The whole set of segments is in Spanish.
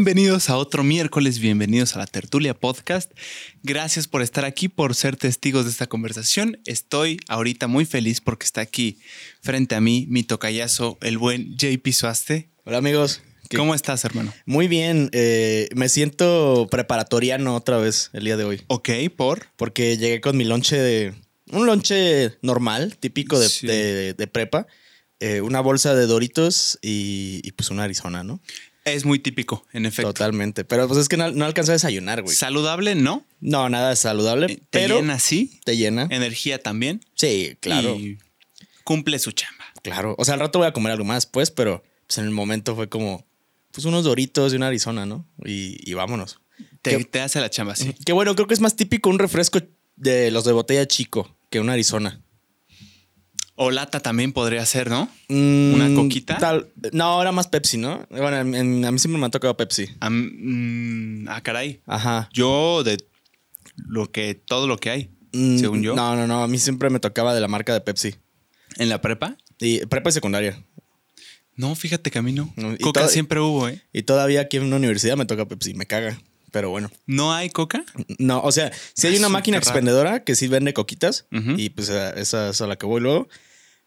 Bienvenidos a otro miércoles, bienvenidos a la Tertulia Podcast. Gracias por estar aquí, por ser testigos de esta conversación. Estoy ahorita muy feliz porque está aquí frente a mí mi tocayazo, el buen JP Suaste. Hola amigos. ¿Qué- ¿Cómo estás, hermano? Muy bien, eh, me siento preparatoriano otra vez el día de hoy, Ok, por. porque llegué con mi lonche de... Un lonche normal, típico de, Sí. de- de prepa, eh, una bolsa de Doritos y, y, pues una Arizona, ¿no? Es muy típico, en efecto. Totalmente, pero pues es que no, no alcancé a desayunar, güey. Saludable, ¿no? No, nada de saludable, Te pero llena así. te llena. Energía también. Sí, claro, Y cumple su chamba. claro. O sea, al rato voy a comer algo más, pues, pero pues en el momento fue como, pues unos Doritos y una Arizona, ¿no? Y, y vámonos. Te, te hace la chamba así. Que bueno, creo que es más típico un refresco de los de botella chico que una Arizona. O lata también podría ser, ¿no? Mm, ¿Una coquita? tal- no, era más Pepsi, ¿no? Bueno, en- en- a mí siempre me ha tocado Pepsi. Am- mm, ah, caray. Ajá. Yo de lo que todo lo que hay, Mm, según yo, No, no, no. A mí siempre me tocaba de la marca de Pepsi. en la prepa. Y prepa y secundaria. No, fíjate que a mí no. Coca siempre hubo, ¿eh? Y todavía aquí en una universidad me toca Pepsi. Me caga. Pero bueno. ¿No hay Coca? No, o sea, si hay Ah, una máquina expendedora que sí vende coquitas. Y pues a- esa es a la que voy luego.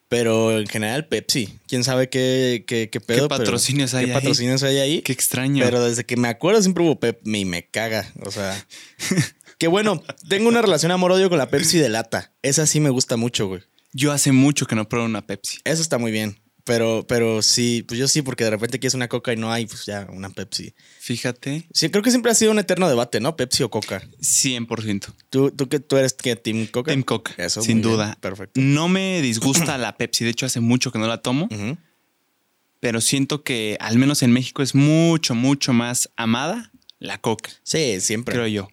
Pero en general Pepsi. ¿Quién sabe qué, qué, qué pedo? pero- patrocinios hay ¿Qué ahí? patrocinios hay ahí? Qué extraño. Pero desde que me acuerdo siempre hubo Pepsi y me caga. O sea, que bueno, tengo una relación amor-odio con la Pepsi de lata. Esa sí me gusta mucho, güey. Yo hace mucho que no pruebo una Pepsi. Eso está muy bien. Pero, pero sí, pues yo sí, porque de repente quieres una coca y no hay, pues ya, una Pepsi. Fíjate, Sí, creo que siempre ha sido un eterno debate, ¿no? Pepsi o coca. 100%. ¿Tú, tú, qué- tú eres qué, Team Coca? Team Coca, Eso, sin bien. duda. Perfecto. No me disgusta la Pepsi. De hecho, hace mucho que no la tomo. Pero siento que, al menos en México, es mucho, mucho más amada la Coca. Sí, siempre. creo yo.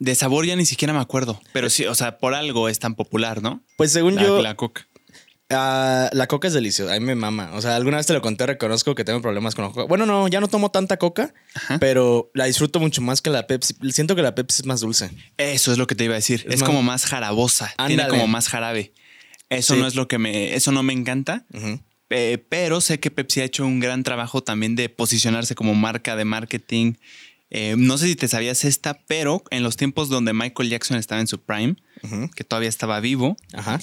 De sabor ya ni siquiera me acuerdo. Pero sí, o sea, por algo es tan popular, ¿no? Pues según La, yo, la Coca. Ah, la coca es deliciosa. A mí me mama. O sea, alguna vez te lo conté, reconozco que tengo problemas con la coca. Bueno, no, ya no tomo tanta coca, Ajá. pero la disfruto mucho más que la Pepsi. Siento que la Pepsi es más dulce. Eso es lo que te iba a decir. Es Es, más- como más jarabosa. Tiene Ándale. como más jarabe. Eso Sí. no es lo que me. Eso no me encanta. Eh, pero sé que Pepsi ha hecho un gran trabajo también de posicionarse como marca de marketing. Eh, no sé si te sabías esta, pero en los tiempos donde Michael Jackson estaba en su prime, que todavía estaba vivo, Ajá.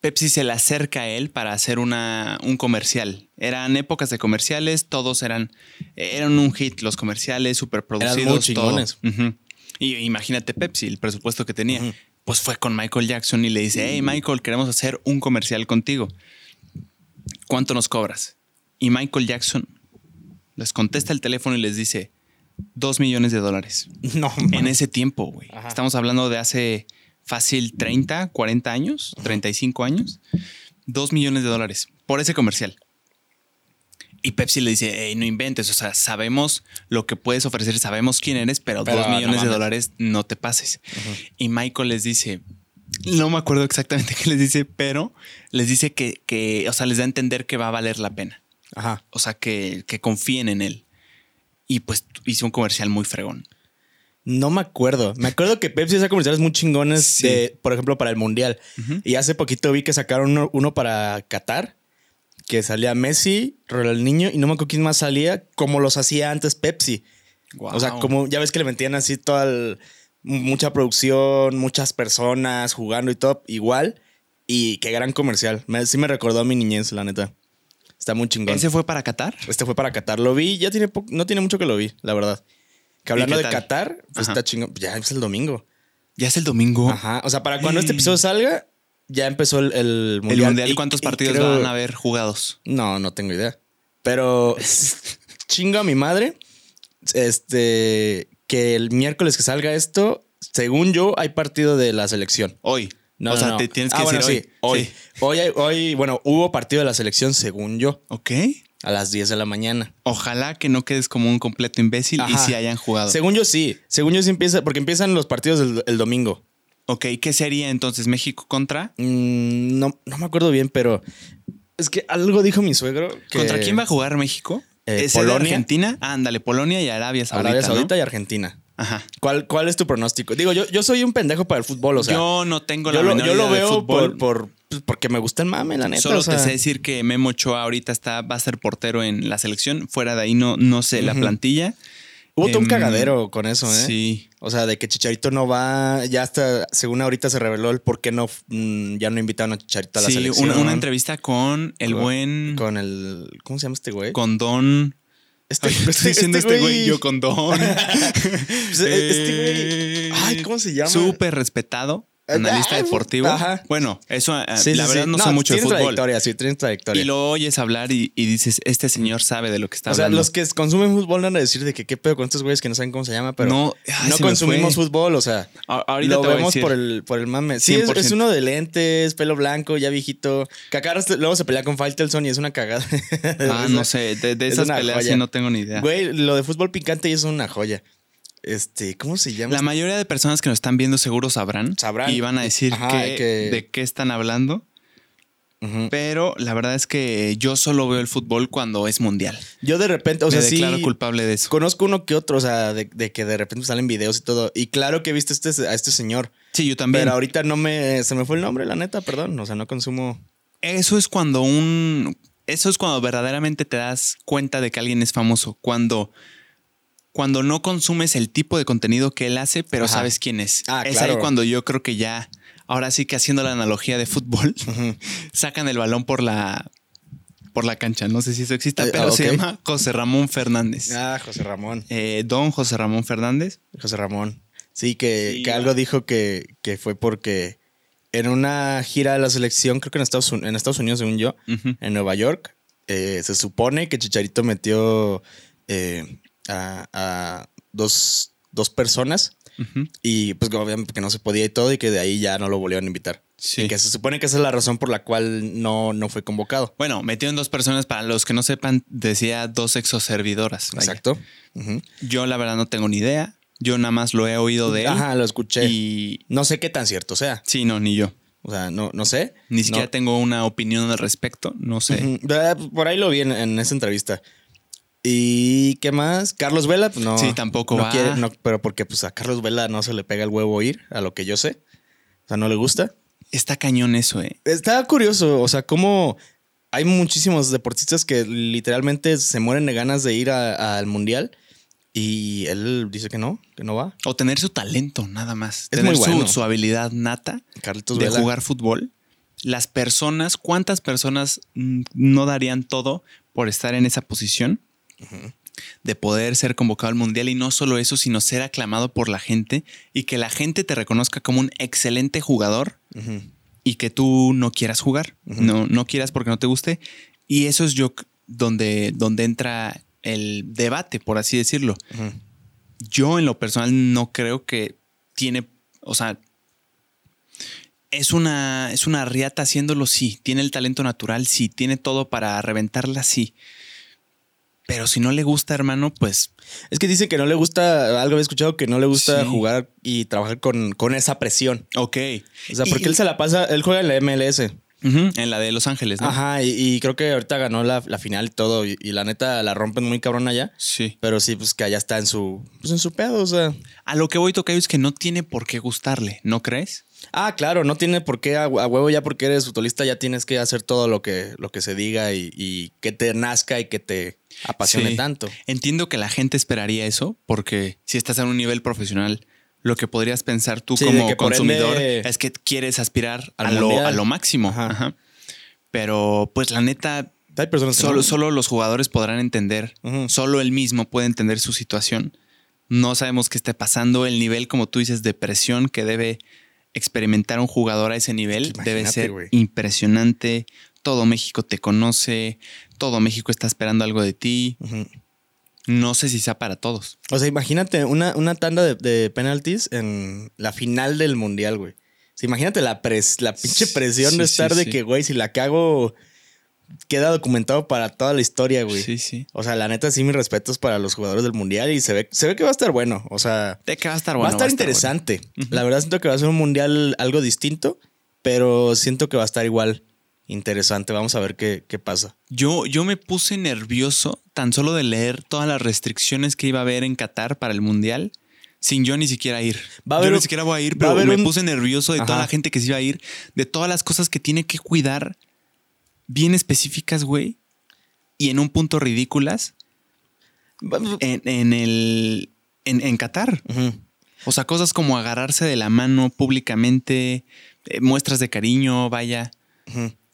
Pepsi se le acerca a él para hacer una, un comercial. Eran épocas de comerciales, todos eran, eran un hit, los comerciales, súper producidos. Eran muy chingones. todo. Y imagínate Pepsi, el presupuesto que tenía. Pues fue con Michael Jackson y le dice, hey Michael, queremos hacer un comercial contigo. ¿Cuánto nos cobras? Y Michael Jackson les contesta el teléfono y les dice, dos millones de dólares. No, En ese tiempo, güey. Estamos hablando de hace fácil 30, 40 años, 35 años. Dos millones de dólares por ese comercial. Y Pepsi le dice, hey, no inventes, o sea, sabemos lo que puedes ofrecer, sabemos quién eres, pero, Pero dos no millones de dólares no te pases. Y Michael les dice, no me acuerdo exactamente qué les dice, pero les dice que, que, o sea, les da a entender que va a valer la pena. Ajá. O sea, que, que confíen en él. Y pues hizo un comercial muy fregón. No me acuerdo. Me acuerdo que Pepsi hace comerciales muy chingones, Sí. de, por ejemplo, para el Mundial. Y hace poquito vi que sacaron uno, uno para Qatar, que salía Messi, Ronaldinho, y no me acuerdo quién más salía, como los hacía antes Pepsi. O sea, como ya ves que le metían así toda el- mucha producción, muchas personas jugando y todo, igual. Y qué gran comercial. Me- sí me recordó a mi niñez, la neta. Está muy chingón. ¿Ese fue para Qatar? Este fue para Qatar. Lo vi, ya tiene no tiene mucho que lo vi, la verdad. Que hablando de tal? Qatar, pues está chingón. Ya es el domingo. Ya es el domingo. Ajá. O sea, para cuando este episodio salga, ya empezó el, el mundial. El mundial, Y- ¿cuántos y partidos creo- van a haber jugados? No, no tengo idea. Pero chingo a mi madre. Este, que el miércoles que salga esto, según yo, hay partido de la selección. Hoy. No, o no, sea, no. te tienes que Ah, decir bueno, hoy. sí, hoy. Sí. Hoy, hay- hoy, bueno, hubo partido de la selección, según yo, Ok. A las 10 de la mañana. Ojalá que no quedes como un completo imbécil y si hayan jugado. Según yo, sí. Según yo, sí empieza, porque empiezan los partidos el, el domingo. ok, ¿qué sería entonces México contra? Mm, no, no me acuerdo bien, pero es que algo dijo mi suegro. Que ¿Contra quién va a jugar México? Eh, ¿Es Polonia. Argentina? Ah, ándale, Polonia y Arabia Saudita. Arabia ¿no? Saudita y Argentina. Ajá. ¿Cuál, ¿Cuál es tu pronóstico? Digo, yo, yo soy un pendejo para el fútbol, o sea. yo no tengo la yo lo, yo lo veo por, por, Pues porque me gusta el mame, la neta. Solo o sea, te sé decir que Memo Ochoa ahorita está, va a ser portero en la selección. Fuera de ahí no, no sé la plantilla. Hubo todo un Em, cagadero con eso, ¿eh? Sí. O sea, de que Chicharito no va, ya hasta, según ahorita se reveló el por qué no, mm, ya no invitaron a Chicharito a la Sí, selección. una, una entrevista con el Con- buen. Con, Con el, ¿cómo se llama este güey? Don. este, Ay, estoy diciendo este güey, yo con Don. Pues, este güey. Ay, ¿cómo se llama? Súper respetado. Analista Ah, deportivo. ajá. Bueno, eso eh, Sí, la sí, verdad sí. no, sé mucho de fútbol. trayectoria, sí, tiene trayectoria. Y lo oyes hablar y, y dices, este señor sabe de lo que está o sea, hablando. los que consumen fútbol van a decir de que qué pedo con estos güeyes que no saben cómo se llama, pero No, no, ay, consumimos fútbol, o sea, A- ahorita lo te vemos por el, por el mame. Sí, es, 100%. es uno de lentes, pelo blanco, ya viejito. Acá luego se pelea con Faitelson y es una cagada. Ah, no sé. De, de es esas peleas joya. sí no tengo ni idea. Güey, lo de fútbol picante es una joya. Este, ¿cómo se llama? La mayoría de personas que nos están viendo seguro sabrán. Sabrán. Y van a decir Ajá, que- que- de qué están hablando. Pero la verdad es que yo solo veo el fútbol cuando es mundial. Yo de repente, o sea, Me sí. declaro culpable de eso. Conozco uno que otro, o sea, de, de que de repente salen videos y todo. Y claro que he visto este, a este señor. Sí, yo también. Pero ahorita no me. Se me fue el nombre, la neta, perdón. O sea, no consumo. Eso es cuando un. Eso es cuando verdaderamente te das cuenta de que alguien es famoso. Cuando. Cuando no consumes el tipo de contenido que él hace, pero Ajá. sabes quién es. Ah, es claro. ahí cuando yo creo que ya. Ahora sí que haciendo la analogía de fútbol, sacan el balón por la. Por la cancha. No sé si eso exista, Eh, pero ah, se llama José Ramón Fernández. Ah, José Ramón. Eh, don José Ramón Fernández. José Ramón. Sí, que, Sí, que algo dijo que, que fue porque en una gira de la selección, creo que en Estados, Un- en Estados Unidos, según yo, en Nueva York, eh, se supone que Chicharito metió eh, a, a dos, dos personas y pues que obviamente que no se podía y todo y que de ahí ya no lo volvieron a invitar. Sí. Y que se supone que esa es la razón por la cual no, no fue convocado. Bueno, metió en dos personas. Para los que no sepan, decía dos exoservidoras. vaya. Exacto. Yo la verdad no tengo ni idea. Yo nada más lo he oído de él. Ajá, lo escuché. Y No sé qué tan cierto sea. sí, no, ni yo. O sea, no, no sé. Ni siquiera No. tengo una opinión al respecto. No sé. Eh, Por ahí lo vi en, en esa entrevista. ¿Y qué más? Carlos Vela, pues no. Sí, tampoco no va. quiere, no, pero porque pues a Carlos Vela no se le pega el huevo ir, a lo que yo sé. O sea, no le gusta. Está cañón eso, eh. Está curioso, o sea, cómo hay muchísimos deportistas que literalmente se mueren de ganas de ir al mundial y él dice que no, que no va. O tener su talento, nada más. Es tener muy su- bueno. su, habilidad nata Carlitos de Vela. jugar fútbol. Las personas, ¿cuántas personas mm, no darían todo por estar en esa posición? De poder ser convocado al mundial y no solo eso, sino ser aclamado por la gente y que la gente te reconozca como un excelente jugador y que tú no quieras jugar, no, no quieras porque no te guste. Y eso es yo donde, donde entra el debate, por así decirlo. Yo en lo personal no creo que tiene, o sea, es una, es una riata haciéndolo, sí. Tiene el talento natural, sí. Tiene todo para reventarla, sí. Pero si no le gusta, hermano, pues Es que dice que no le gusta, algo había escuchado que no le gusta Sí. jugar y trabajar con, con esa presión. ok. O sea, porque Y- él se la pasa, él juega en la MLS. Ujú, en la de Los Ángeles, ¿no? Ajá, y, y creo que ahorita ganó la, la final y todo. Y, y la neta la rompen muy cabrón allá. Sí. Pero sí, pues que allá está en su, pues en su pedo, o sea. A lo que voy, Tocayo, es que no tiene por qué gustarle, ¿no crees? Ah, claro, no tiene por qué a, huevo ya porque eres futbolista ya tienes que hacer todo lo que, lo que se diga y, y que te nazca y que te apasione Sí. tanto. Entiendo que la gente esperaría eso, porque si estás en un nivel profesional, lo que podrías pensar tú Sí, como consumidor ende- es que quieres aspirar a lo, mundial. a lo máximo. Ajá. Ajá. Pero, pues la neta, Hay personas que solo, no. solo los jugadores podrán entender, solo él mismo puede entender su situación. No sabemos qué esté pasando, el nivel, como tú dices, de presión que debe experimentar un jugador a ese nivel debe ser impresionante. Todo México te conoce, todo México está esperando algo de ti. No sé si sea para todos. O sea, imagínate una, una tanda de, de penaltis en la final del mundial, güey. O sea, imagínate la, pres- la pinche presión Sí, de sí, estar de sí. que, güey, si la cago, queda documentado para toda la historia, güey. Sí, sí. O sea, la neta, sí, mis respetos para los jugadores del mundial y se ve, se ve que va a estar bueno. O sea, De que va a estar va bueno. a estar bueno. interesante. La verdad, siento que va a ser un mundial algo distinto, pero siento que va a estar igual interesante. Vamos a ver qué, qué pasa. Yo, yo me puse nervioso tan solo de leer todas las restricciones que iba a haber en Qatar para el Mundial. sin yo ni siquiera ir. Va a haber yo ni siquiera voy a ir, a pero me un- puse nervioso de toda la gente que se iba a ir, de todas las cosas que tiene que cuidar bien específicas, güey, y en un punto ridículas en, en el en, en Qatar. O sea, cosas como agarrarse de la mano públicamente, eh, muestras de cariño, vaya,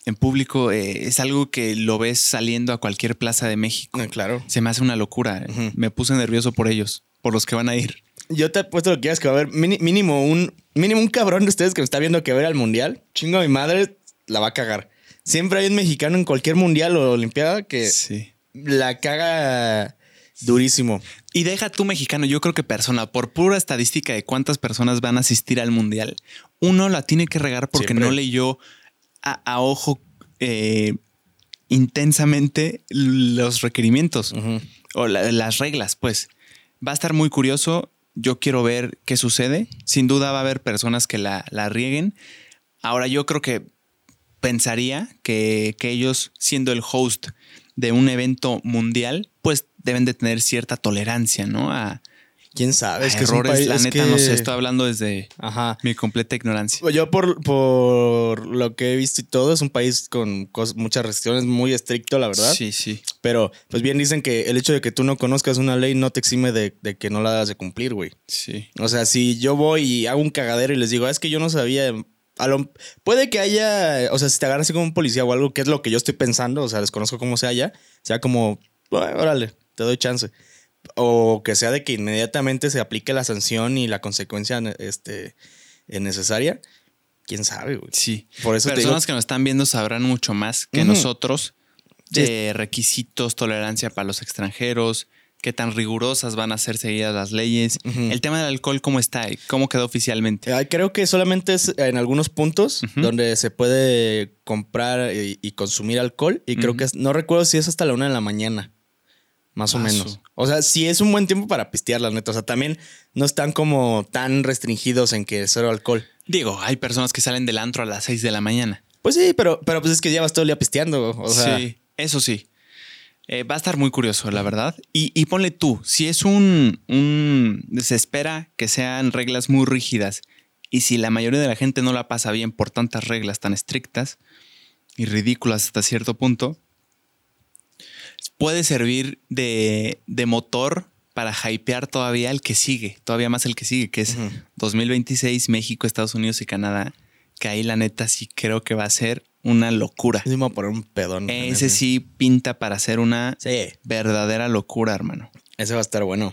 en público, eh, es algo que lo ves saliendo a cualquier plaza de México. Eh, Claro. Se me hace una locura. Me puse nervioso por ellos, por los que van a ir. Yo te apuesto lo que quieras que va a haber mínimo un mínimo un cabrón de ustedes que me está viendo que ir al mundial. Chingo a mi madre, la va a cagar. Siempre hay un mexicano en cualquier mundial o olimpiada que Sí. la caga durísimo. Y deja tú mexicano, yo creo que persona, por pura estadística de cuántas personas van a asistir al mundial, uno la tiene que regar porque Siempre. no leyó a, a ojo eh, intensamente los requerimientos o la- las reglas, pues. Va a estar muy curioso. Yo quiero ver qué sucede. Sin duda va a haber personas que la, la rieguen. Ahora yo creo que pensaría que, que ellos, siendo el host de un evento mundial, pues deben de tener cierta tolerancia, ¿no? A, ¿Quién sabe? Es que errores. país- la es neta, que- no sé, estoy hablando desde Ajá. mi completa ignorancia. Yo por, por lo que he visto y todo, es un país con muchas restricciones, muy estricto, la verdad. Sí, sí. Pero pues bien dicen que el hecho de que tú no conozcas una ley no te exime de, de que no la hagas de cumplir, güey. Sí. O sea, si yo voy y hago un cagadero y les digo, "Ah, es que yo no sabía. A lo- puede que haya, o sea, si te agarran así como un policía o algo, que es lo que yo estoy pensando, o sea, desconozco cómo sea allá, sea como, "Bueno, órale, te doy chance. O que sea de que inmediatamente se aplique la sanción y la consecuencia este, eh, necesaria. Quién sabe, güey. Sí. Por eso Personas que nos están viendo sabrán mucho más que nosotros de requisitos, tolerancia para los extranjeros, qué tan rigurosas van a ser seguidas las leyes. El tema del alcohol, ¿cómo está? ¿Cómo quedó oficialmente? Ah, Creo que solamente es en algunos puntos donde se puede comprar y, y consumir alcohol. Y creo que es- no recuerdo si es hasta la una de la mañana. Más o menos. O sea, sí es un buen tiempo para pistear, la neta. O sea, también no están como tan restringidos en que cero alcohol. Digo, hay personas que salen del antro a las 6 de la mañana. Pues sí, pero, pero pues es que llevas todo el día pisteando. O sea, sí, eso sí. Eh, va a estar muy curioso, la verdad. Y, y ponle tú, si es un, un... Se espera que sean reglas muy rígidas y si la mayoría de la gente no la pasa bien por tantas reglas tan estrictas y ridículas hasta cierto punto, puede servir de, de motor para hypear todavía el que sigue, todavía más el que sigue, que es Ujú. 2026, México, Estados Unidos y Canadá, que ahí la neta sí creo que va a ser una locura. sí me voy a poner un pedón. Ese sí pinta para ser una Sí, verdadera locura, hermano. ese va a estar bueno.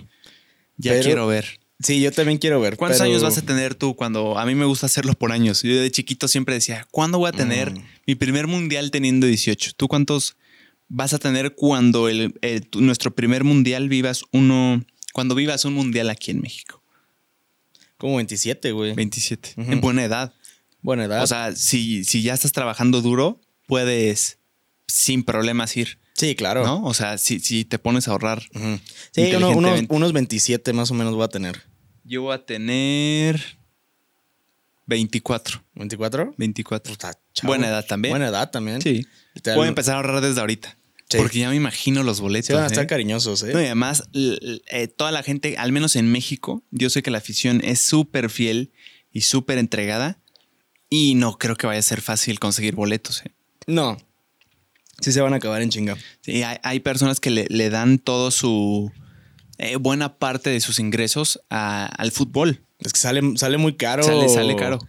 Ya Pero- quiero ver. Sí, yo también quiero ver. ¿Cuántos pero- años vas a tener tú cuando a mí me gusta hacerlo por años? Yo de chiquito siempre decía, ¿cuándo voy a tener Mm. mi primer mundial teniendo 18? ¿Tú cuántos vas a tener cuando el, el- tu- nuestro primer mundial vivas uno, cuando vivas un mundial aquí en México? Como 27, güey. 27. Ujú. En buena edad. Buena edad. O sea, si, si ya estás trabajando duro, puedes sin problemas ir, sí, claro. ¿no? O sea, si, si te pones a ahorrar. Sí, uno- unos, unos 27 más o menos voy a tener. Yo voy a tener 24. ¿24? 24. Puta. Buena edad también. Buena edad también. Sí. Puedo empezar a ahorrar desde ahorita. Sí. Porque ya me imagino los boletos. Sí, van a estar ¿eh? cariñosos, ¿eh? No, y además, eh, toda la gente, al menos en México, yo sé que la afición es súper fiel y súper entregada. Y no creo que vaya a ser fácil conseguir boletos. ¿eh? No. Sí se van a acabar en chinga. Sí, hay, hay personas que le, le dan todo su. eh, buena parte de sus ingresos a- al fútbol. Es que sale, sale muy caro. Sale, sale caro.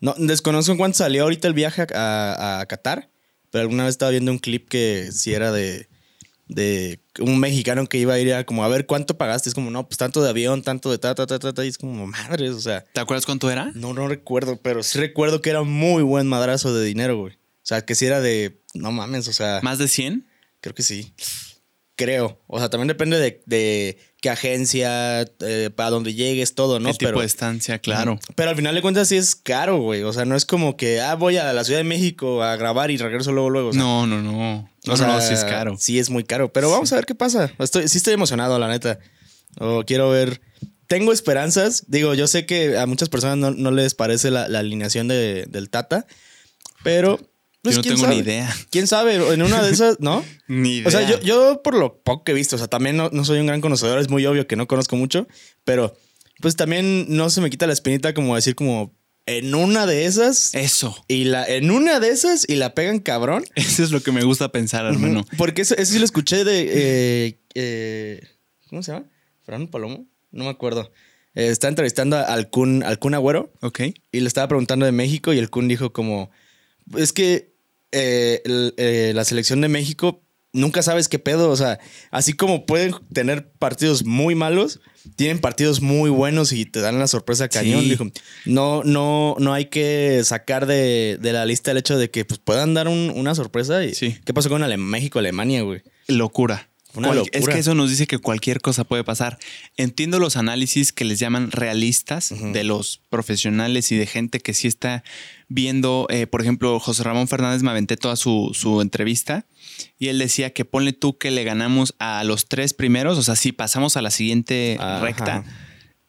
No, desconozco en cuánto salió ahorita el viaje a, a- a Qatar, pero alguna vez estaba viendo un clip que si era de, de un mexicano que iba a ir a como a ver cuánto pagaste. Es como, no, pues tanto de avión, tanto de ta, ta, ta, ta, ta, y es como, madres, o sea, ¿Te acuerdas cuánto era? no, no recuerdo, pero sí recuerdo que era muy buen madrazo de dinero, güey. O sea, que si era de, no mames, o sea, ¿Más de 100? creo que sí. Creo. O sea, también depende de, de qué agencia, eh, para dónde llegues, todo, ¿no? ¿Qué tipo pero, de estancia? Claro. Pero al final de cuentas sí es caro, güey. O sea, no es como que, ah, voy a la Ciudad de México a grabar y regreso luego, luego. O sea, no, no, no. No, o sea, no, sí es caro. Sí es muy caro. Pero vamos a ver qué pasa. Estoy, sí estoy emocionado, la neta. O quiero ver. Tengo esperanzas. Digo, yo sé que a muchas personas no, no les parece la, la alineación de- del Tata. Pero. Pues, Yo no ¿quién tengo sabe? ni idea. ¿Quién sabe? En una de esas, ¿no? Ni idea. O sea, yo, yo por lo poco que he visto, o sea, también no, no soy un gran conocedor, es muy obvio que no conozco mucho, pero pues también no se me quita la espinita como decir como en una de esas Eso. y la en una de esas y la pegan cabrón. Eso es lo que me gusta pensar, hermano. Porque eso, eso sí lo escuché de eh, eh, ¿cómo se llama? Fernando Palomo, no me acuerdo. Eh, está entrevistando al Kun, al Kun Agüero Ok. y le estaba preguntando de México y el Kun dijo como es que eh, la selección de México nunca sabes qué pedo, o sea, así como pueden tener partidos muy malos, tienen partidos muy buenos y te dan la sorpresa cañón. Sí. Dijo, no, no, no hay que sacar de, de la lista el hecho de que pues, puedan dar un- una sorpresa. Y, Sí. ¿Qué pasó con Ale- México, Alemania, güey? Locura. Una Cual- locura. Es que eso nos dice que cualquier cosa puede pasar. Entiendo los análisis que les llaman realistas de los profesionales y de gente que sí está viendo. eh, por ejemplo, José Ramón Fernández me aventé toda su, su entrevista y él decía que ponle tú que le ganamos a los tres primeros, o sea, si pasamos a la siguiente Ajá. recta.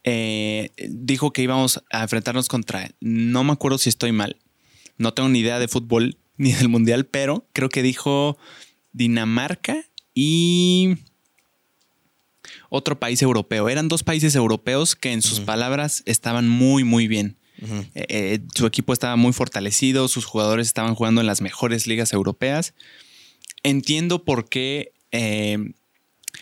eh, dijo que íbamos a enfrentarnos contra. No me acuerdo si estoy mal. No tengo ni idea de fútbol ni del mundial, pero creo que dijo Dinamarca y otro país europeo. Eran dos países europeos que en sus palabras estaban muy, muy bien. Eh, eh, su equipo estaba muy fortalecido, sus jugadores estaban jugando en las mejores ligas europeas. Entiendo por qué eh,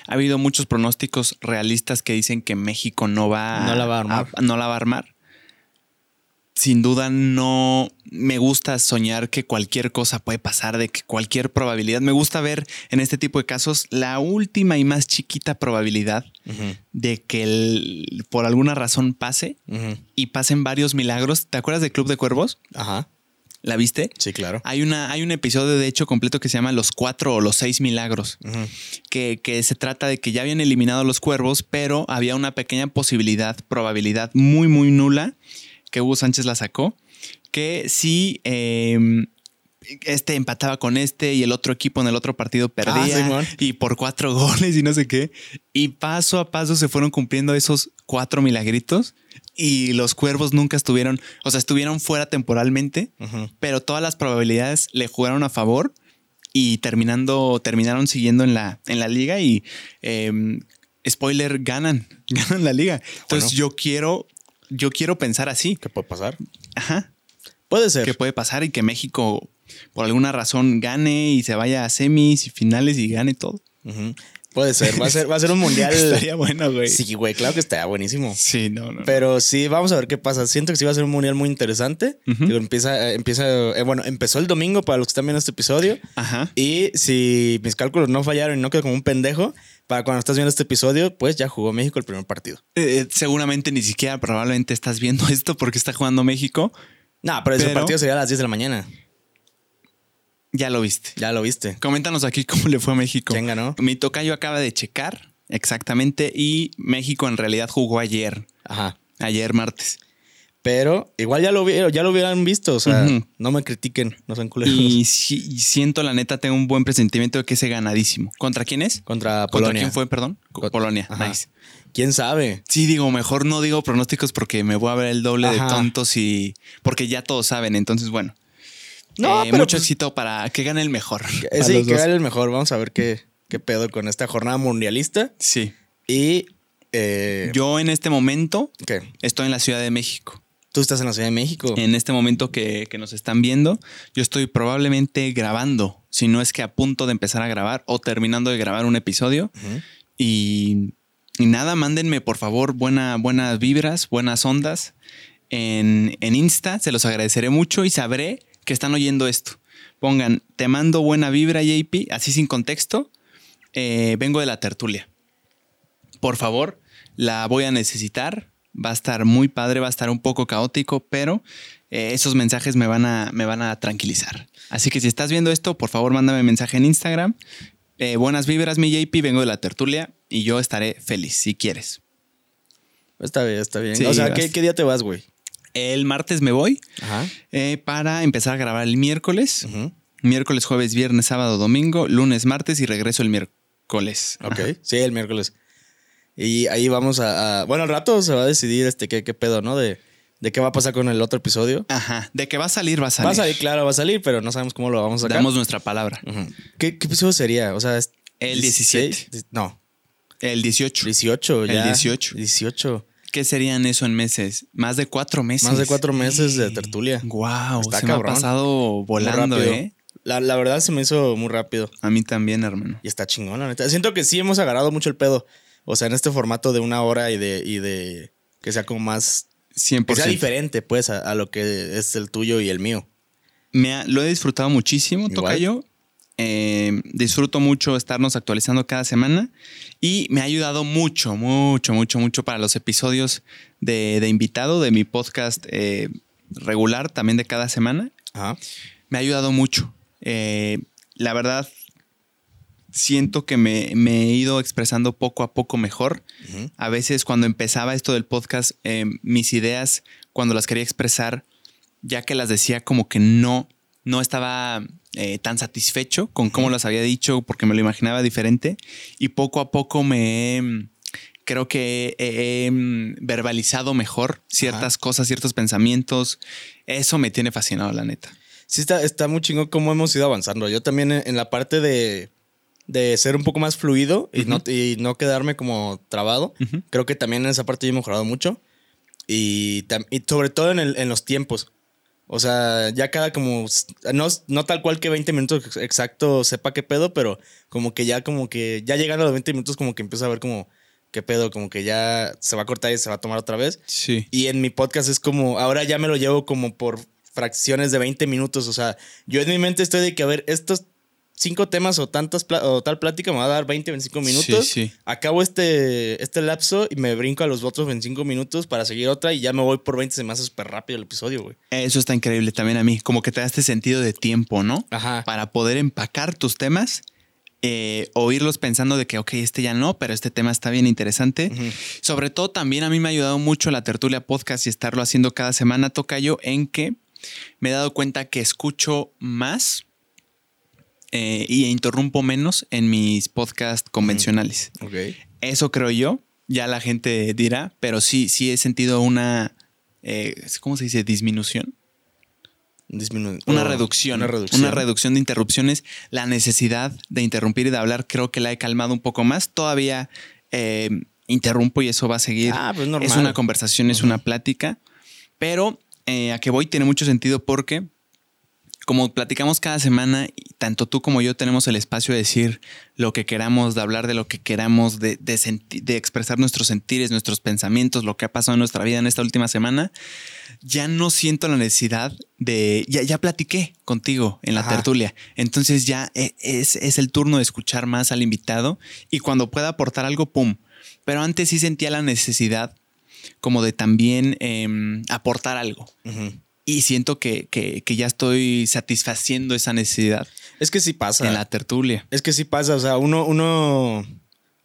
ha habido muchos pronósticos realistas que dicen que México no va, No la va a armar. no la va a armar. Sin duda no me gusta soñar que cualquier cosa puede pasar, de que cualquier probabilidad. Me gusta ver en este tipo de casos la última y más chiquita probabilidad de que el- por alguna razón pase y pasen varios milagros. ¿Te acuerdas de Club de Cuervos? Ajá. ¿La viste? Sí, claro. Hay, una, hay un episodio de hecho completo que se llama Los cuatro o los seis milagros, que, que se trata de que ya habían eliminado los cuervos, pero había una pequeña posibilidad, probabilidad muy, muy nula, que Hugo Sánchez la sacó, que si eh, este empataba con este y el otro equipo en el otro partido perdía Simón. y por cuatro goles y no sé qué. Y paso a paso se fueron cumpliendo esos cuatro milagritos y los cuervos nunca estuvieron, o sea, estuvieron fuera temporalmente, pero todas las probabilidades le jugaron a favor y terminando, terminaron siguiendo en la, en la liga y eh, spoiler, ganan, ganan la liga. Entonces Bueno. yo quiero, yo quiero pensar así. ¿Qué puede pasar? Ajá. Puede ser. Que puede pasar y que México por alguna razón gane y se vaya a semis y finales y gane todo. Ujú. Puede ser. Va a ser, va a ser un mundial. Estaría bueno, güey. Sí, güey, claro que estaría buenísimo. Sí, no, no. Pero sí, vamos a ver qué pasa. Siento que sí va a ser un mundial muy interesante. Empieza, empieza, eh, bueno, empezó el domingo para los que están viendo este episodio. Ajá. Y si mis cálculos no fallaron y no quedo como un pendejo, para cuando estás viendo este episodio, pues ya jugó México el primer partido. Eh, seguramente ni siquiera probablemente estás viendo esto porque está jugando México. No, pero ese Pero- partido sería a las 10 de la mañana. Ya lo viste. Ya lo viste. Coméntanos aquí cómo le fue a México. ¿Quién ganó? Mi tocayo acaba de checar exactamente y México en realidad jugó ayer, Ajá. ayer martes. Pero igual ya lo, vi- ya lo hubieran visto. O sea, no me critiquen, no sean culeros. Y, siento la neta, tengo un buen presentimiento de que ese ganadísimo. ¿Contra quién es? Contra ¿Contra Polonia. quién fue, perdón? Polonia. Ajá. Nice. ¿Quién sabe? Sí, digo, mejor no digo pronósticos porque me voy a ver el doble Ajá. de tontos y porque ya todos saben. Entonces, bueno. No, Eh, pero mucho pues- éxito para que gane el mejor. Eh, Sí, que gane el mejor. Vamos a ver qué, qué pedo con esta jornada mundialista. Sí. Y. eh, Yo en este momento ¿Qué? estoy en la Ciudad de México. Tú estás en la Ciudad de México. En este momento que, que nos están viendo, yo estoy probablemente grabando, si no es que a punto de empezar a grabar o terminando de grabar un episodio. Y nada, mándenme por favor buena, buenas vibras, buenas ondas en, en Insta. Se los agradeceré mucho y sabré que están oyendo esto. Pongan, te mando buena vibra, JP, así sin contexto. eh, vengo de la tertulia. Por favor, la voy a necesitar. Va a estar muy padre, va a estar un poco caótico, pero eh, esos mensajes me van, a, me van a tranquilizar. Así que si estás viendo esto, por favor, mándame mensaje en Instagram. Eh, buenas vibras, mi JP, vengo de la tertulia y yo estaré feliz si quieres. Está bien, está bien. Sí, o sea. ¿qué, qué día te vas, güey? El martes me voy Ajá. eh, para empezar a grabar el miércoles. Miércoles, jueves, viernes, sábado, domingo, lunes, martes y regreso el miércoles. Ok. Ajá. Sí, el miércoles. Y ahí vamos a, a- Bueno, al rato se va a decidir este qué, qué pedo, ¿no? De, de qué va a pasar con el otro episodio. Ajá. De que va a salir, va a salir. Va a salir, claro, va a salir, pero no sabemos cómo lo vamos a sacar. Damos nuestra palabra. ¿Qué, ¿Qué episodio sería? O sea, es El 17. 16, No, El 18. 18 El ya. 18. 18. ¿Qué serían eso en meses? Más de cuatro meses. Más de cuatro meses de tertulia. Wow, Está se me ha cabrón. pasado volando. ¿eh? La, la verdad se me hizo muy rápido. A mí también, hermano. Y está chingón, la neta. Siento que sí hemos agarrado mucho el pedo. O sea, en este formato de una hora y de, y de que sea como más. 100%. Que sea diferente, pues, a, a lo que es el tuyo y el mío. Me ha- lo he disfrutado muchísimo, Igual. Tocayo. Eh, disfruto mucho estarnos actualizando cada semana y me ha ayudado mucho, mucho, mucho, mucho para los episodios de, de invitado de mi podcast eh, regular, también de cada semana. Ajá. Me ha ayudado mucho. Eh, la verdad, siento que me, me he ido expresando poco a poco mejor. A veces cuando empezaba esto del podcast, eh, mis ideas, cuando las quería expresar, ya que las decía como que no, no estaba eh, tan satisfecho con cómo las había dicho porque me lo imaginaba diferente. Y poco a poco me he, mm, creo que he, mm, verbalizado mejor ciertas cosas, ciertos pensamientos. Eso me tiene fascinado, la neta. Sí, está, está muy chingón cómo hemos ido avanzando. Yo también en, en la parte de, de ser un poco más fluido y, no, y no quedarme como trabado. Creo que también en esa parte yo he mejorado mucho. Y, sobre todo en, el- en los tiempos. O sea, ya cada como, no, no tal cual que 20 minutos ex- exacto sepa qué pedo, pero como que ya como que, ya llegando a los 20 minutos como que empiezo a ver como qué pedo, como que ya se va a cortar y se va a tomar otra vez. Sí. Y en mi podcast es como, ahora ya me lo llevo como por fracciones de 20 minutos. O sea, yo en mi mente estoy de que, a ver, estos cinco temas o tantas o tal plática me va a dar 20, 25 minutos. Sí, sí. Acabo este, este lapso y me brinco a los otros 25 minutos para seguir otra y ya me voy por 20 se me hace súper rápido el episodio, güey. Eso está increíble también a mí. Como que te da este sentido de tiempo, ¿no? Ajá. Para poder empacar tus temas, eh, oírlos pensando de que, ok, este ya no, pero este tema está bien interesante. Sobre todo también a mí me ha ayudado mucho la tertulia podcast y estarlo haciendo cada semana, Tocayo, en que me he dado cuenta que escucho más eh, y interrumpo menos en mis podcasts convencionales. Eso creo yo, ya la gente dirá, pero sí, sí he sentido una, eh, ¿cómo se dice? Disminución. Disminu- Una oh, reducción, Una una reducción. reducción. de interrupciones. La necesidad de interrumpir y de hablar creo que la he calmado un poco más. Todavía eh, interrumpo y eso va a seguir. Ah, pues normal. es una conversación, es una plática. Pero eh, a que voy tiene mucho sentido porque como platicamos cada semana, tanto tú como yo tenemos el espacio de decir lo que queramos, de hablar de lo que queramos, de, de expresar nuestros sentires, nuestros pensamientos, lo que ha pasado en nuestra vida en esta última semana, ya no siento la necesidad de, ya, ya platiqué contigo en la Ajá. tertulia, entonces ya e- es, es el turno de escuchar más al invitado y cuando pueda aportar algo, ¡pum! Pero antes sí sentía la necesidad como de también em, aportar algo. Y siento que, que- que ya estoy satisfaciendo esa necesidad Es que sí pasa. en la tertulia. Es que sí pasa, o sea, uno, uno,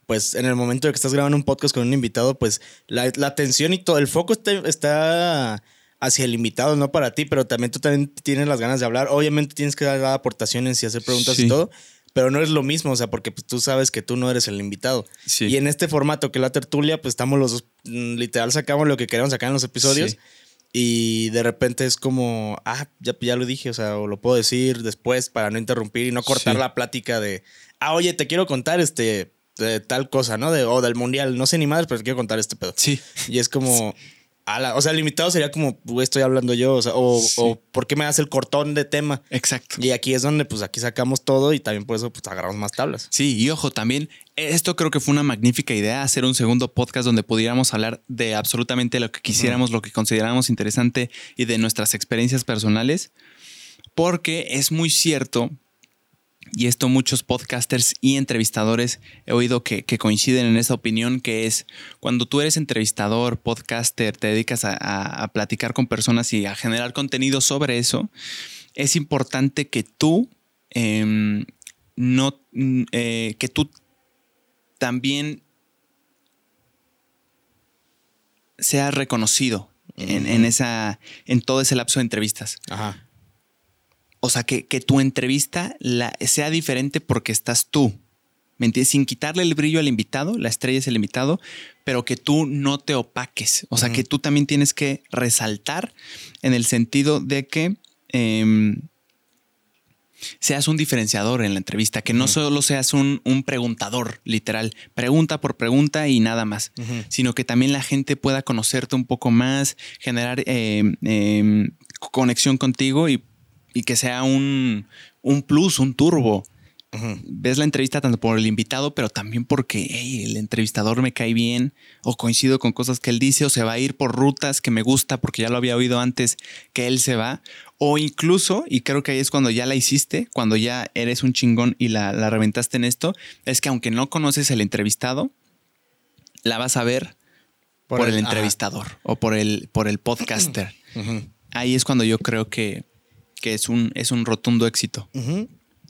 pues en el momento de que estás grabando un podcast con un invitado, pues la, la atención y todo, el foco está, está hacia el invitado, no para ti, pero también tú también tienes las ganas de hablar. Obviamente tienes que dar aportaciones y hacer preguntas Sí. y todo, pero no es lo mismo, o sea, porque pues, tú sabes que tú no eres el invitado. Sí. Y en este formato que es la tertulia, pues estamos los dos, mm, literal sacamos lo que queremos sacar en los episodios. Sí. Y de repente es como, ah, ya, ya lo dije, o sea, o lo puedo decir después para no interrumpir y no cortar Sí. la plática de, ah, oye, te quiero contar este, de tal cosa, ¿no? De, o del mundial, no sé ni más, pero te quiero contar este pedo. Sí. Y es como, o sea, el invitado sería como, estoy hablando yo, o sea, o, Sí. o ¿por qué me das el cortón de tema? Exacto. Y aquí es donde, pues, aquí sacamos todo y también por eso, pues, agarramos más tablas. Sí, y ojo, también esto creo que fue una magnífica idea, hacer un segundo podcast donde pudiéramos hablar de absolutamente lo que quisiéramos, lo que consideramos interesante y de nuestras experiencias personales, porque es muy cierto, y esto muchos podcasters y entrevistadores he oído que, que coinciden en esa opinión, que es cuando tú eres entrevistador, podcaster, te dedicas a, a- a platicar con personas y a generar contenido sobre eso, es importante que tú em, no mm, eh, que tú también seas reconocido en, en esa en todo ese lapso de entrevistas. Ajá. O sea, que, que tu entrevista la, sea diferente porque estás tú. ¿Me entiendes? Sin quitarle el brillo al invitado, la estrella es el invitado, pero que tú no te opaques. O sea, que tú también tienes que resaltar en el sentido de que em, seas un diferenciador en la entrevista, que no solo seas un, un preguntador, literal, pregunta por pregunta y nada más, sino que también la gente pueda conocerte un poco más, generar eh, eh, conexión contigo y, y que sea un, un plus, un turbo. Ves la entrevista tanto por el invitado, pero también porque hey, el entrevistador me cae bien o coincido con cosas que él dice o se va a ir por rutas que me gusta porque ya lo había oído antes que él se va. O incluso, y creo que ahí es cuando ya la hiciste, cuando ya eres un chingón y la, la reventaste en esto, es que aunque no conoces el entrevistado, la vas a ver por, el, el- entrevistador o por el, por el podcaster. Ahí es cuando yo creo que, que es, un, es un rotundo éxito.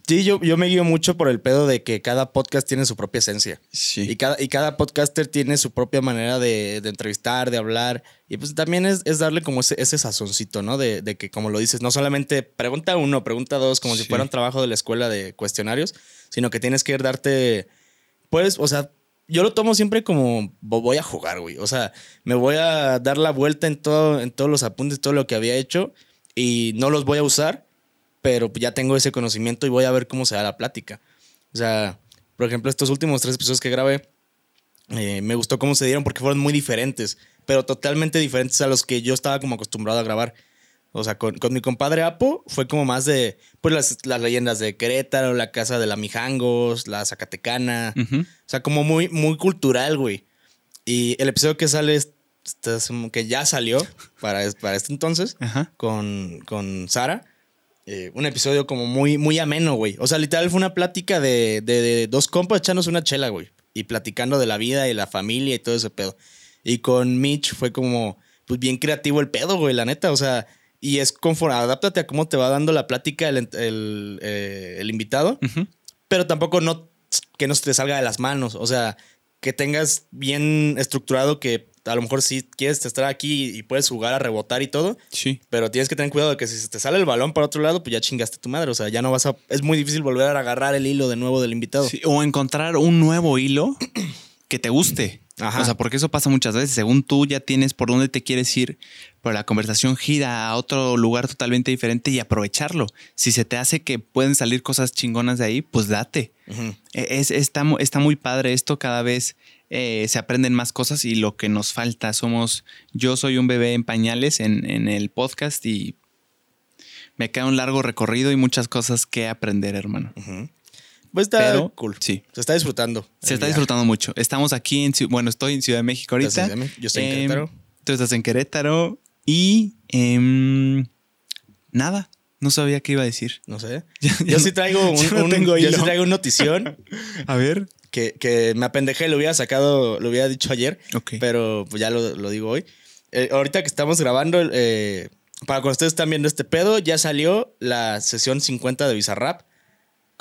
Sí, yo, yo me guío mucho por el pedo de que cada podcast tiene su propia esencia. Sí. Y cada, y cada podcaster tiene su propia manera de, de entrevistar, de hablar. Y pues también es, es darle como ese, ese sazoncito, ¿no? De, de que, como lo dices, no solamente pregunta uno, pregunta dos, como si fuera un trabajo de la escuela de cuestionarios, sino que tienes que ir darte. Pues, o sea, yo lo tomo siempre como "Vo- voy a jugar, güey. O sea, me voy a dar la vuelta en, todo, en todos los apuntes, todo lo que había hecho y no los voy a usar, pero ya tengo ese conocimiento y voy a ver cómo se da la plática. O sea, por ejemplo, estos últimos tres episodios que grabé, eh, me gustó cómo se dieron porque fueron muy diferentes, pero totalmente diferentes a los que yo estaba como acostumbrado a grabar. O sea, con, con mi compadre Apo fue como más de, pues, las, las leyendas de Querétaro, la casa de la Mijangos, la Zacatecana. O sea, como muy, muy cultural, güey. Y el episodio que sale, que ya salió para, para este entonces, Ajá. con, con Sara. eh, un episodio como muy, muy ameno, güey. O sea, literal fue una plática de, de- de dos compas echándose una chela, güey. Y platicando de la vida y la familia y todo ese pedo. Y con Mitch fue como, pues bien creativo el pedo, güey, la neta. O sea, y es conforme, adáptate a cómo te va dando la plática el, el, eh, el invitado Ujú. pero tampoco no que no se te salga de las manos. O sea, que tengas bien estructurado que a lo mejor sí quieres estar aquí y puedes jugar a rebotar y todo, Sí. pero tienes que tener cuidado de que si se te sale el balón para otro lado, pues ya chingaste tu madre. O sea, ya no vas a. Es muy difícil volver a agarrar el hilo de nuevo del invitado. Sí, O encontrar un nuevo hilo que te guste. Ajá. O sea, porque eso pasa muchas veces. Según tú ya tienes por dónde te quieres ir, pero la conversación gira a otro lugar totalmente diferente y aprovecharlo. Si se te hace que pueden salir cosas chingonas de ahí, pues date. E- Es, está, está muy padre esto, cada vez eh, se aprenden más cosas y lo que nos falta somos, yo soy un bebé en pañales en, en el podcast y me queda un largo recorrido y muchas cosas que aprender, hermano. Pues está Pero, cool. sí. Se está disfrutando. Se está viaje. disfrutando mucho. Estamos aquí en, bueno, estoy en Ciudad de México ahorita. En yo estoy en Em, Querétaro. Tú estás en Querétaro y em, nada, no sabía qué iba a decir. No sé. Yo no- sí traigo un, ya no un- tengo yo sí traigo un notición A ver. que, que me apendejé, lo hubiera sacado, lo hubiera dicho ayer. Ok. pero pues ya lo, lo digo hoy. Eh, ahorita que estamos grabando, eh, para cuando ustedes están viendo este pedo, ya salió la sesión 50 de Bizarrap.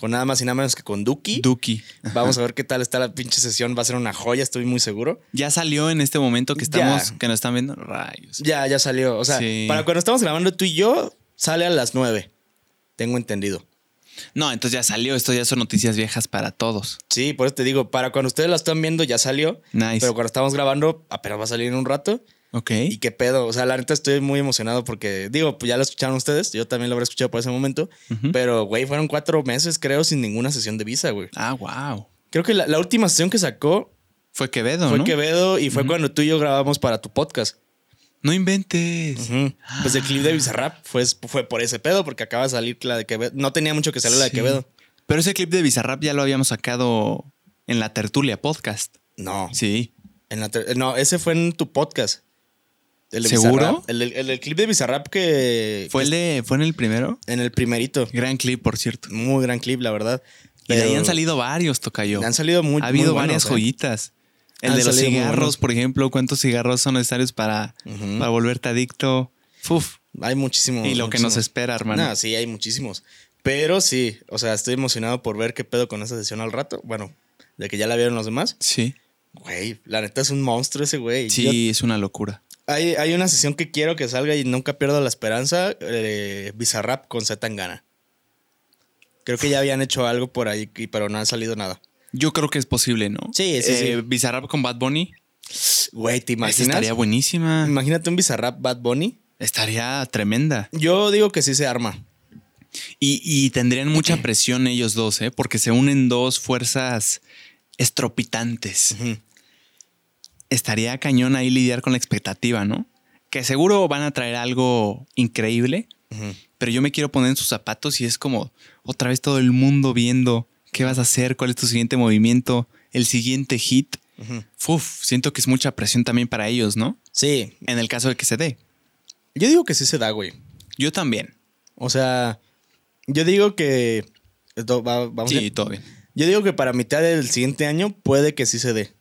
Con nada más y nada menos que con Duki. Duki. Vamos a ver qué tal está la pinche sesión. Va a ser una joya, estoy muy seguro. Ya salió en este momento que estamos, Ya. que nos están viendo. Rayos. Ya, ya salió. O sea, Sí. para cuando estamos grabando tú y yo, sale a las 9. Tengo entendido. No, entonces ya salió. Esto ya son noticias viejas para todos. Sí, por eso te digo, para cuando ustedes la están viendo ya salió. Nice. Pero cuando estamos grabando, apenas va a salir en un rato. Ok. Y qué pedo. O sea, la neta estoy muy emocionado porque, digo, pues ya lo escucharon ustedes. Yo también lo habré escuchado por ese momento. Pero, güey, fueron cuatro meses, creo, sin ninguna sesión de visa, güey. Ah, wow. Creo que la, la última sesión que sacó Fue Quevedo, fue ¿no? Quevedo y fue cuando tú y yo grabamos para tu podcast. No inventes. Pues el clip de Bizarrap fue, fue por ese pedo, porque acaba de salir la de Quevedo. No tenía mucho que salir la de Sí. Quevedo. Pero ese clip de Bizarrap ya lo habíamos sacado en la tertulia podcast. No. Sí. En la no, ese fue en tu podcast. El de ¿Seguro? El, el- el clip de Bizarrap que. ¿Fue, el de, ¿Fue en el primero? En el primerito. Gran clip, por cierto. Muy gran clip, la verdad. Y de ahí han salido varios, Tocayo. Han salido muy ha habido muy varias buenos, ¿eh? joyitas. El de los cigarros, por ejemplo. ¿Cuántos cigarros son necesarios para, para volverte adicto? Uf. Hay muchísimos. Y lo que nos espera, hermano. No, sí, hay muchísimos. Pero sí, o sea, estoy emocionado por ver qué pedo con esa sesión al rato. Bueno, de que ya la vieron los demás. Sí. Güey, la neta es un monstruo ese güey. Sí, es una locura. Hay, hay una sesión que quiero que salga y nunca pierdo la esperanza. Eh, Bizarrap con Z Tangana. Creo que ya habían hecho algo por ahí, pero no ha salido nada. Yo creo que es posible, ¿no? Sí, sí, sí. Eh, Bizarrap con Bad Bunny. Güey, ¿te Esa imaginas? estaría buenísima. Imagínate un Bizarrap Bad Bunny. Estaría tremenda. Yo digo que sí se arma. Y, y tendrían mucha presión ellos dos, ¿eh? Porque se unen dos fuerzas estropitantes. Ujú. Estaría cañón ahí lidiar con la expectativa, ¿no? Que seguro van a traer algo increíble, pero yo me quiero poner en sus zapatos y es como otra vez todo el mundo viendo qué vas a hacer, cuál es tu siguiente movimiento, el siguiente hit. Uf, siento que es mucha presión también para ellos, ¿no? Sí, En el caso de que se dé. yo digo que sí se da, güey. Yo también. O sea, yo digo que... vamos Sí, todo bien. Yo digo que para mitad del siguiente año puede que sí se dé.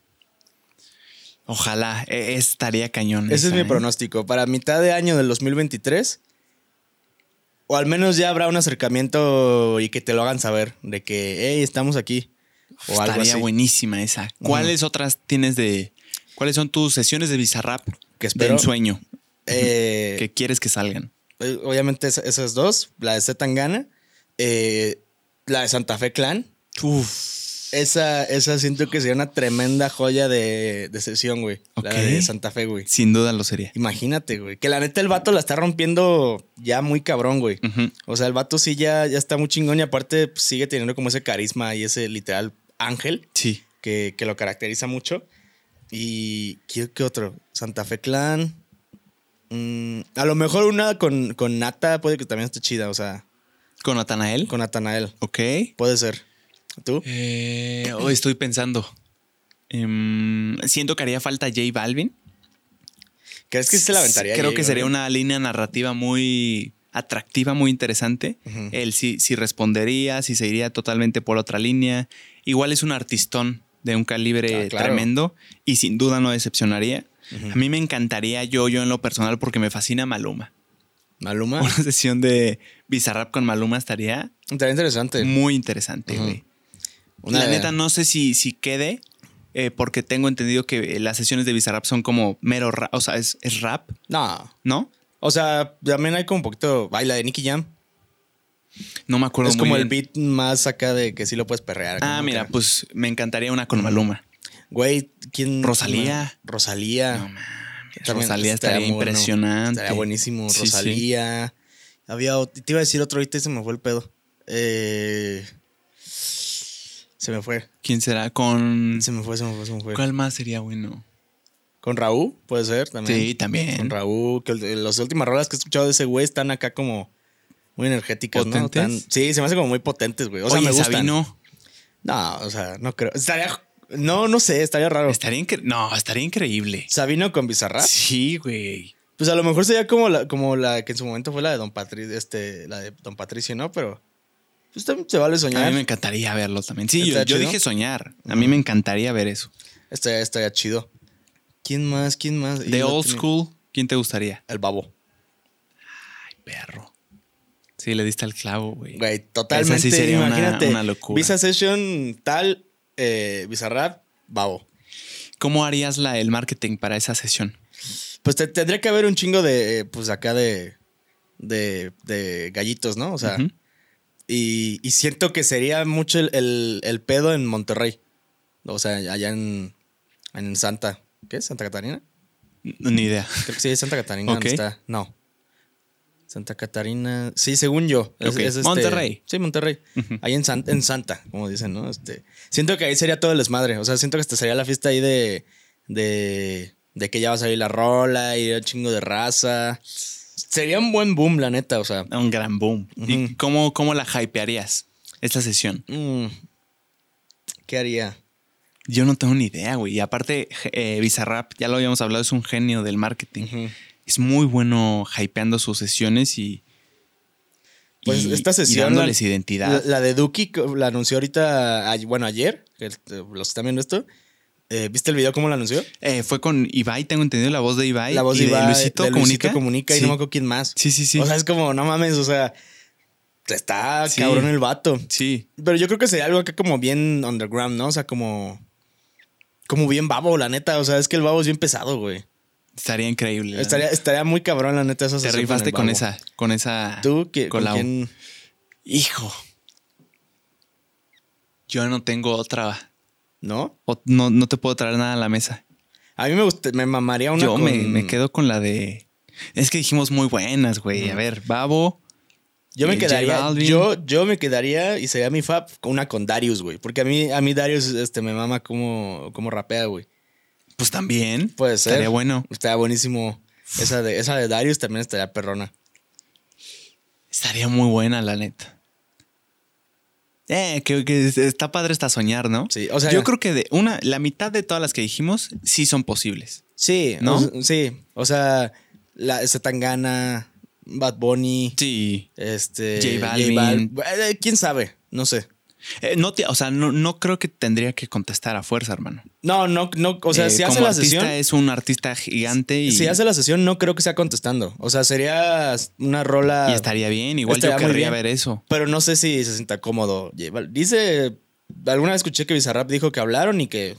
Ojalá, e- estaría cañón. Ese es mi ¿eh? pronóstico. Para mitad de año del 2023, o al menos ya habrá un acercamiento y que te lo hagan saber de que, hey, estamos aquí. O algo Estaría así. buenísima esa. ¿Cuáles otras tienes de. ¿Cuáles son tus sesiones de Bizarrap Que de espero. ensueño Eh, que quieres que salgan? eh, obviamente esa- esas dos, la de Zetangana, eh, la de Santa Fe Clan. Esa, esa siento que sería una tremenda joya de, de sesión, güey. La Ok. de Santa Fe, güey. Sin duda lo sería. Imagínate, güey. Que la neta el vato la está rompiendo ya muy cabrón, güey. O sea, el vato sí ya, ya está muy chingón y aparte pues, sigue teniendo como ese carisma y ese literal ángel Sí. que, que lo caracteriza mucho. Y ¿qué, qué otro? Santa Fe Clan. Mm, a lo mejor una con, con Nata puede que también esté chida, o sea, ¿Con Natanael? con Natanael. Ok. Puede ser. ¿Tú? Eh, hoy estoy pensando. Em, siento que haría falta J Balvin. ¿Crees que sí se la aventaría? Creo que sería una línea narrativa muy atractiva, muy interesante. Él sí, sí respondería, si se iría totalmente por otra línea. Igual es un artistón de un calibre Ah, claro. tremendo y sin duda no decepcionaría. A mí me encantaría yo, yo en lo personal, porque me fascina Maluma. Maluma. Una sesión de Bizarrap con Maluma estaría Estaría interesante. muy interesante, güey. Una La neta, no sé si, si quede, eh, porque tengo entendido que las sesiones de Bizarrap son como mero rap, o sea, es, es rap, No. ¿no? O sea, también hay como un poquito. Baila de Nicky Jam. No me acuerdo Es muy como el beat más acá de que sí lo puedes perrear. Ah, mira, que- pues me encantaría una con Maluma. Güey, ¿quién? Rosalía. Rosalía. No mames, También Rosalía estaría bueno. impresionante. Estaría buenísimo. Sí, sí. Rosalía. Había. Te iba a decir otro ahorita y se me fue el pedo. Eh, se me fue. ¿Quién será? Con. Se me fue, se me fue, se me fue. ¿Cuál más sería bueno? Con Raúl, puede ser también. Sí, también. Con Raúl. Que las últimas rolas que he escuchado de ese güey están acá como muy energéticas, ¿no? Sí, se me hace como muy potentes, güey. O sea, Oye, me gustan. Sabino. No, o sea, no creo. Estaría. No, no sé, estaría raro. Estaría incre- No, estaría increíble. Sabino con Bizarrap. Sí, güey. Pues a lo mejor sería como la, como la que en su momento fue la de Don Patricio, este, la de Don Patricio, ¿no? Pero pues también se vale A soñar. mí me encantaría verlo también. Sí, yo, dije soñar. A mí me encantaría ver eso. Estaría, estaría chido. ¿Quién más? ¿Quién más? De old school, ¿quién te gustaría? El babo. Ay, perro. Sí, le diste al clavo, güey. Güey, totalmente. Esa sí sería una- imagínate. una locura. Visa Session tal, eh, Bizarrap, babo. ¿Cómo harías la, el marketing para esa sesión? Pues te- tendría que haber un chingo de, eh, pues acá de, de, de gallitos, ¿no? O sea. Y, y siento que sería mucho el, el- el pedo en Monterrey. O sea, allá en, en Santa. ¿Qué es? ¿Santa Catarina? Ni idea. Creo que sí, Santa Catarina. ¿Dónde Ok. está? No. Santa Catarina. Sí, según yo. Es- Ok, es este- Monterrey. Sí, Monterrey. Ujú. Ahí en, San- en Santa, como dicen, ¿no? Este, siento que ahí sería todo el desmadre. O sea, siento que hasta sería la fiesta ahí de, de, de que ya va a salir la rola y un chingo de raza. Sería un buen boom, la neta. O sea, Un gran boom. ¿Y cómo, cómo la hypearías esta sesión? mm, ¿qué haría? Yo no tengo ni idea, güey. Y aparte, eh, Bizarrap, ya lo habíamos hablado, es un genio del marketing. Es muy bueno hypeando sus sesiones y. Pues y- esta y sesión. dándoles la, identidad. la de Duki la anunció ahorita, a- bueno, ayer. que, este, los que están viendo esto. Eh, ¿Viste el video cómo lo anunció? Eh, fue con Ibai, tengo entendido la voz de Ibai. la voz y de, Ibai, Luisito de Comunica. Comunica y no me acuerdo quién más. Sí, sí, sí. O sea, es como, no mames, o sea, está Sí. cabrón el vato. sí. Pero yo creo que sería algo acá como bien underground, ¿no? O sea, como. Como bien babo, la neta. O sea, es que el babo es bien pesado, güey. Estaría increíble. Estaría, estaría muy cabrón, la neta. Te rifaste con esa, con esa. ¿Tú? ¿Qué, con colabo. quién? Hijo. Yo no tengo otra. ¿No? o- no, no te puedo traer nada a la mesa. A mí me, gusta, me mamaría una Yo con... me, me quedo con la de. Es que dijimos muy buenas, güey. A ver, Babo, Yo me J quedaría, yo, yo me quedaría y sería mi fab con una con Darius, güey. Porque a mí, a mí Darius este, me mama como, como rapea, güey. Pues también. Puede ser. Estaría bueno. Estaría buenísimo. Esa de, esa de Darius también estaría perrona. Estaría muy buena, la neta. Eh, que, que está padre hasta soñar, ¿no? Sí, o sea- Yo creo que de una, la mitad de todas las que dijimos sí son posibles. Sí, ¿No? o sí. O sea, la Zetangana, Bad Bunny, Sí. este. J Balvin. Bal- eh, ¿Quién sabe? No sé. Eh, no te- o sea, no, no creo que tendría que contestar a fuerza, hermano. No, no, no. O sea, Eh, si hace como la artista sesión. es un artista gigante y, Si hace la sesión, no creo que sea contestando. O sea, sería una rola. y estaría bien. Igual Estaría yo querría bien. ver eso. Pero no sé si se sienta cómodo. Dice. Alguna vez escuché que Bizarrap dijo que hablaron y que.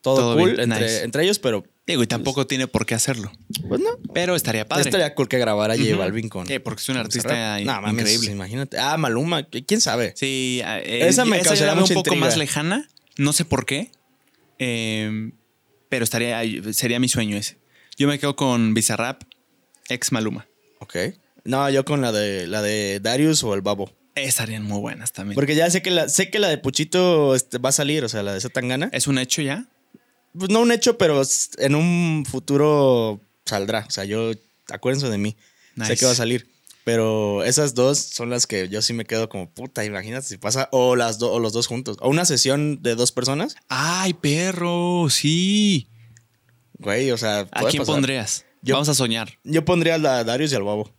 Todo, Todo cool bien, entre, nice. entre ellos, pero. Digo, y tampoco tiene por qué hacerlo. Pues no. Pero estaría padre. Estaría cool que grabara J Ujú. Balvin con. Sí, porque es un artista in- No, mames, increíble. Imagínate. Ah, Maluma. ¿Quién sabe? Sí, eh, Esa me esa la un poco intriga. más lejana. No sé por qué. Eh, pero estaría, sería mi sueño ese. Yo me quedo con Bizarrap, ex Maluma. Ok. No, yo con la de la de Darius o el Babo. Estarían muy buenas también. Porque ya sé que la, sé que la de Puchito este, va a salir, o sea, la de Zetangana. ¿Es un hecho ya? Pues no un hecho, pero en un futuro saldrá. O sea, yo, acuérdense de mí. Sé Nice. que va a salir. Pero esas dos son las que yo sí me quedo como puta, imagínate si pasa. O las do- o los dos juntos. O una sesión de dos personas. ¡Ay, perro! Sí. Güey, o sea. ¿A quién pasar. pondrías? Yo- Vamos a soñar. Yo pondría a Darius y al Babo.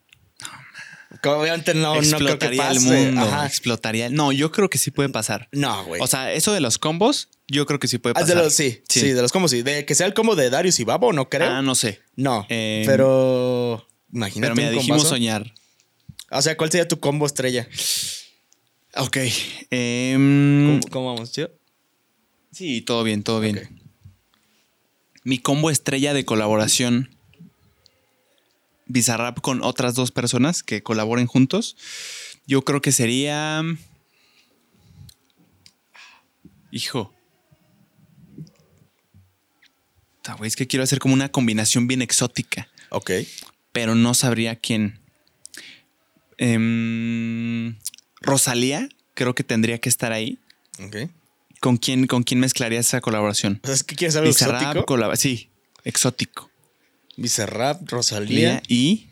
Obviamente no, no creo que explotaría pase. el mundo. Ajá. Explotaría. No, yo creo que sí puede pasar. No, güey. O sea, eso de los combos, yo creo que sí puede Ah, pasar. de los, sí, sí, de los combos, sí. De que sea el combo de Darius y Babo, no creo. Ah, no sé. no. Eh, pero. Imagínate. Pero un dijimos soñar. O sea, ¿cuál sería tu combo estrella? Ok. em, ¿Cómo, cómo vamos, chido? Sí, todo bien, todo bien. Mi combo estrella de colaboración. Bizarrap con otras dos personas que colaboren juntos. Yo creo que sería. Hijo. Es que quiero hacer como una combinación bien exótica. Ok. Pero no sabría quién. Em, Rosalía, creo que tendría que estar ahí. Ok. ¿Con quién, ¿Con quién mezclaría esa colaboración? Sea, es que quieres algo Bizarrap, exótico. sí, exótico. Bizarrap, Rosalía. Y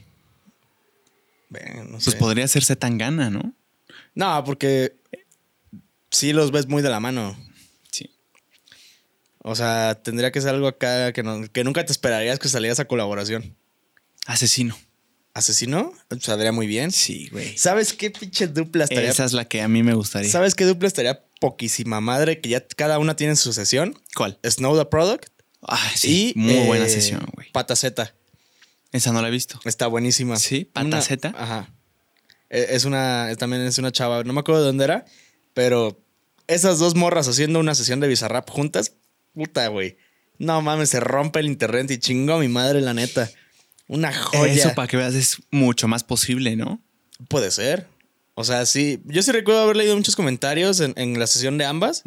Ven, no pues sé. podría ser Zetangana, ¿no? No, porque sí los ves muy de la mano. Sí. O sea, tendría que ser algo acá que, no- que nunca te esperarías que saliera esa colaboración. Asesino. ¿Asesino? Saldría muy bien. Sí, güey. ¿Sabes qué pinche dupla estaría? Esa es la que a mí me gustaría. ¿Sabes qué dupla estaría poquísima madre? Que ya cada una tiene su sesión. ¿Cuál? Snow the Product Ah, sí. y muy eh, buena sesión, güey. Pataceta. Esa no la he visto. Está buenísima. Sí, Una- Pataceta. Ajá. E- Es una, también es una chava, no me acuerdo de dónde era, pero esas dos morras haciendo una sesión de Bizarrap juntas, puta, güey. No mames, se rompe el internet y chingo a mi madre, la neta. Una joya. Eso para que veas es mucho más posible, ¿no? Puede ser. O sea, sí. Yo sí recuerdo haber leído muchos comentarios en, en la sesión de ambas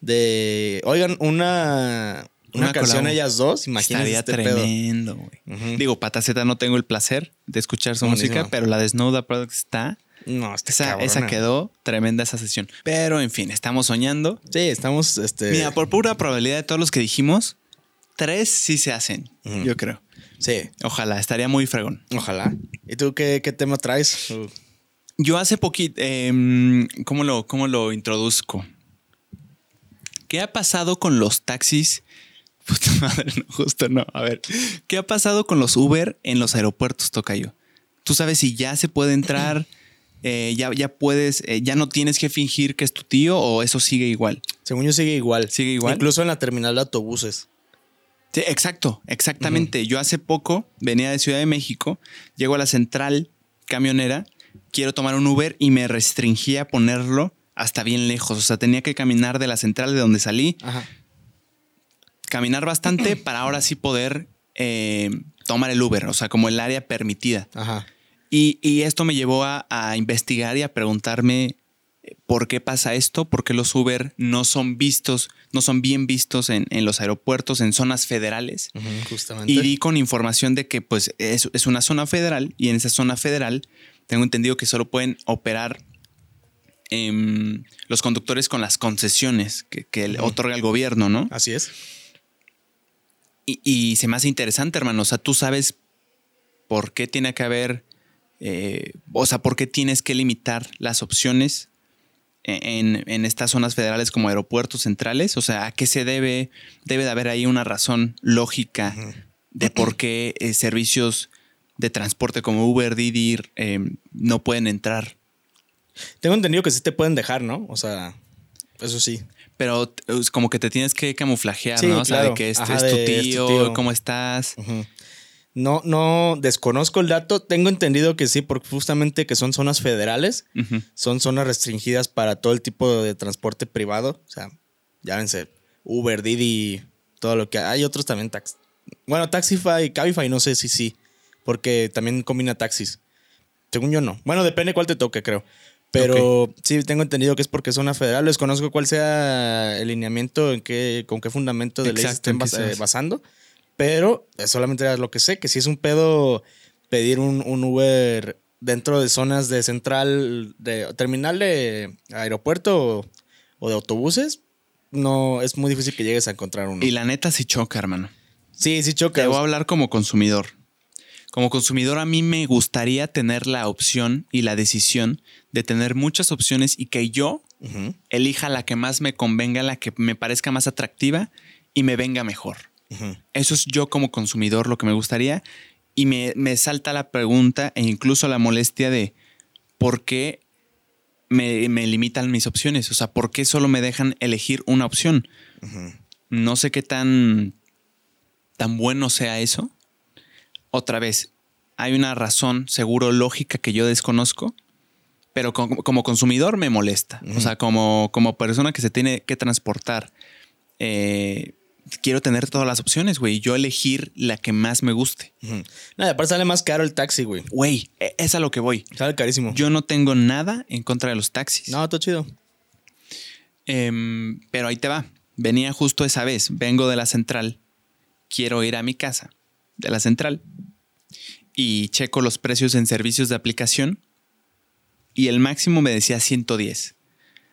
de, oigan, una, una, Una canción ellas dos, imagínate Estaría este tremendo, güey. Digo, Pataceta no tengo el placer de escuchar su Buenísimo. música, pero la de Snow the Product está. No, está Esa, cabrona. esa quedó tremenda esa sesión. Pero en fin, estamos soñando. Sí, estamos, este... Mira, por pura probabilidad de todos los que dijimos, tres sí se hacen, yo creo. Sí, Ojalá, estaría muy fregón. ojalá. ¿Y tú qué, qué tema traes? Uh, Yo hace poquito, ¿cómo, lo, ¿cómo lo introduzco? ¿Qué ha pasado con los taxis? Puta madre, no, justo no. A ver, ¿qué ha pasado con los Uber en los aeropuertos, Tocayo? ¿Tú sabes si ya se puede entrar? Eh, ya, ya puedes, eh, ya no tienes que fingir que es tu tío o eso sigue igual. Según yo sigue igual. ¿Sigue igual? Incluso en la terminal de autobuses. Sí, exacto, exactamente. Yo hace poco venía de Ciudad de México, llego a la central camionera, quiero tomar un Uber y me restringía a ponerlo hasta bien lejos. O sea, tenía que caminar de la central de donde salí, Ajá. Caminar bastante para ahora sí poder eh, tomar el Uber, o sea, como el área permitida. Ajá. Y, y esto me llevó a, a investigar y a preguntarme eh, por qué pasa esto, por qué los Uber no son vistos, no son bien vistos en, en los aeropuertos, en zonas federales. Ujú, justamente. Y di con información de que pues es, es una zona federal y en esa zona federal tengo entendido que solo pueden operar em, los conductores con las concesiones que, que otorga el gobierno, ¿no? Así es. Y, y se me hace interesante, hermano. O sea, tú sabes por qué tiene que haber, eh, o sea, por qué tienes que limitar las opciones en, en estas zonas federales como aeropuertos centrales. O sea, ¿a qué se debe? Debe de haber ahí una razón lógica de por qué eh, servicios de transporte como Uber, Didi eh, no pueden entrar. Tengo entendido que sí te pueden dejar, ¿no? O sea, eso sí. Pero es como que te tienes que camuflajear, Sí, ¿no? O sea, de claro. que este Ajá, es, de, tu es tu tío. ¿cómo estás? No, no desconozco el dato. Tengo entendido que sí, porque justamente que son zonas federales, son zonas restringidas para todo el tipo de transporte privado. O sea, llámense Uber, Didi, todo lo que hay. otros también tax. Bueno, Taxify, Cabify, no sé si sí, porque también combina taxis. Según yo no. Bueno, depende cuál te toque, creo. Pero sí, tengo entendido que es porque zona federal. Desconozco cuál sea el lineamiento, en qué, con qué fundamento de ley se Exacto, estén bas- se basa. basando. Pero solamente era lo que sé, que si es un pedo pedir un, un Uber dentro de zonas de central, de terminal de aeropuerto o, o de autobuses, no es muy difícil que llegues a encontrar uno. Y la neta sí choca, hermano. sí, sí choca. Te voy a hablar como consumidor. Como consumidor a mí me gustaría tener la opción y la decisión de tener muchas opciones y que yo elija la que más me convenga, la que me parezca más atractiva y me venga mejor. Eso es yo como consumidor lo que me gustaría y me, me salta la pregunta e incluso la molestia de por qué me, me limitan mis opciones, o sea, por qué solo me dejan elegir una opción. No sé qué tan, tan bueno sea eso. Otra vez, hay una razón seguro lógica que yo desconozco, pero como, como consumidor me molesta. O sea, como, como persona que se tiene que transportar, eh, quiero tener todas las opciones, güey. y Yo elegir la que más me guste. Nada, aparte sale más caro el taxi, güey. Güey, e- es a lo que voy. Sale carísimo. Yo no tengo nada en contra de los taxis. No, todo chido. Em, pero ahí te va. Venía justo esa vez. Vengo de la central. Quiero ir a mi casa de la central. Y checo los precios en servicios de aplicación. Y el máximo me decía 110.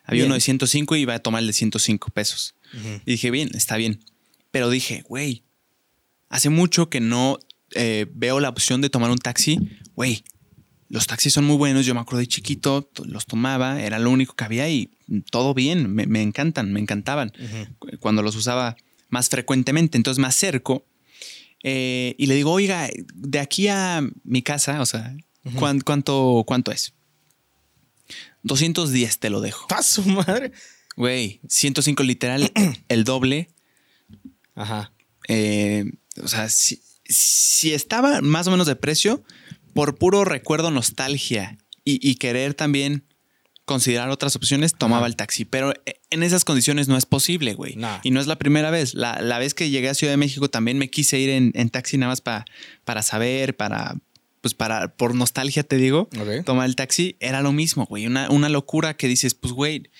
Había Bien. uno de 105 y iba a tomar el de 105 pesos. Y dije, bien, está bien. Pero dije, güey, hace mucho que no eh, veo la opción de tomar un taxi. Güey, los taxis son muy buenos. Yo me acuerdo de chiquito, los tomaba, era lo único que había y todo bien. Me, me encantan, me encantaban cuando los usaba más frecuentemente. Entonces me acerco eh, y le digo, oiga, de aquí a mi casa, o sea, ¿cuán- cuánto, ¿cuánto es? 210 te lo dejo. ¡Pa' su madre! Güey, 105 literal, el doble. Ajá. Eh, o sea, si, si estaba más o menos de precio, por puro recuerdo, nostalgia y, y querer también considerar otras opciones, tomaba el taxi. Pero eh, en esas condiciones no es posible, güey. Nah. Y no es la primera vez. La, la vez que llegué a Ciudad de México también me quise ir en, en taxi nada más pa- para saber, para, pues para, por nostalgia te digo, tomar el taxi. Era lo mismo, güey. Una, una locura que dices, pues, güey,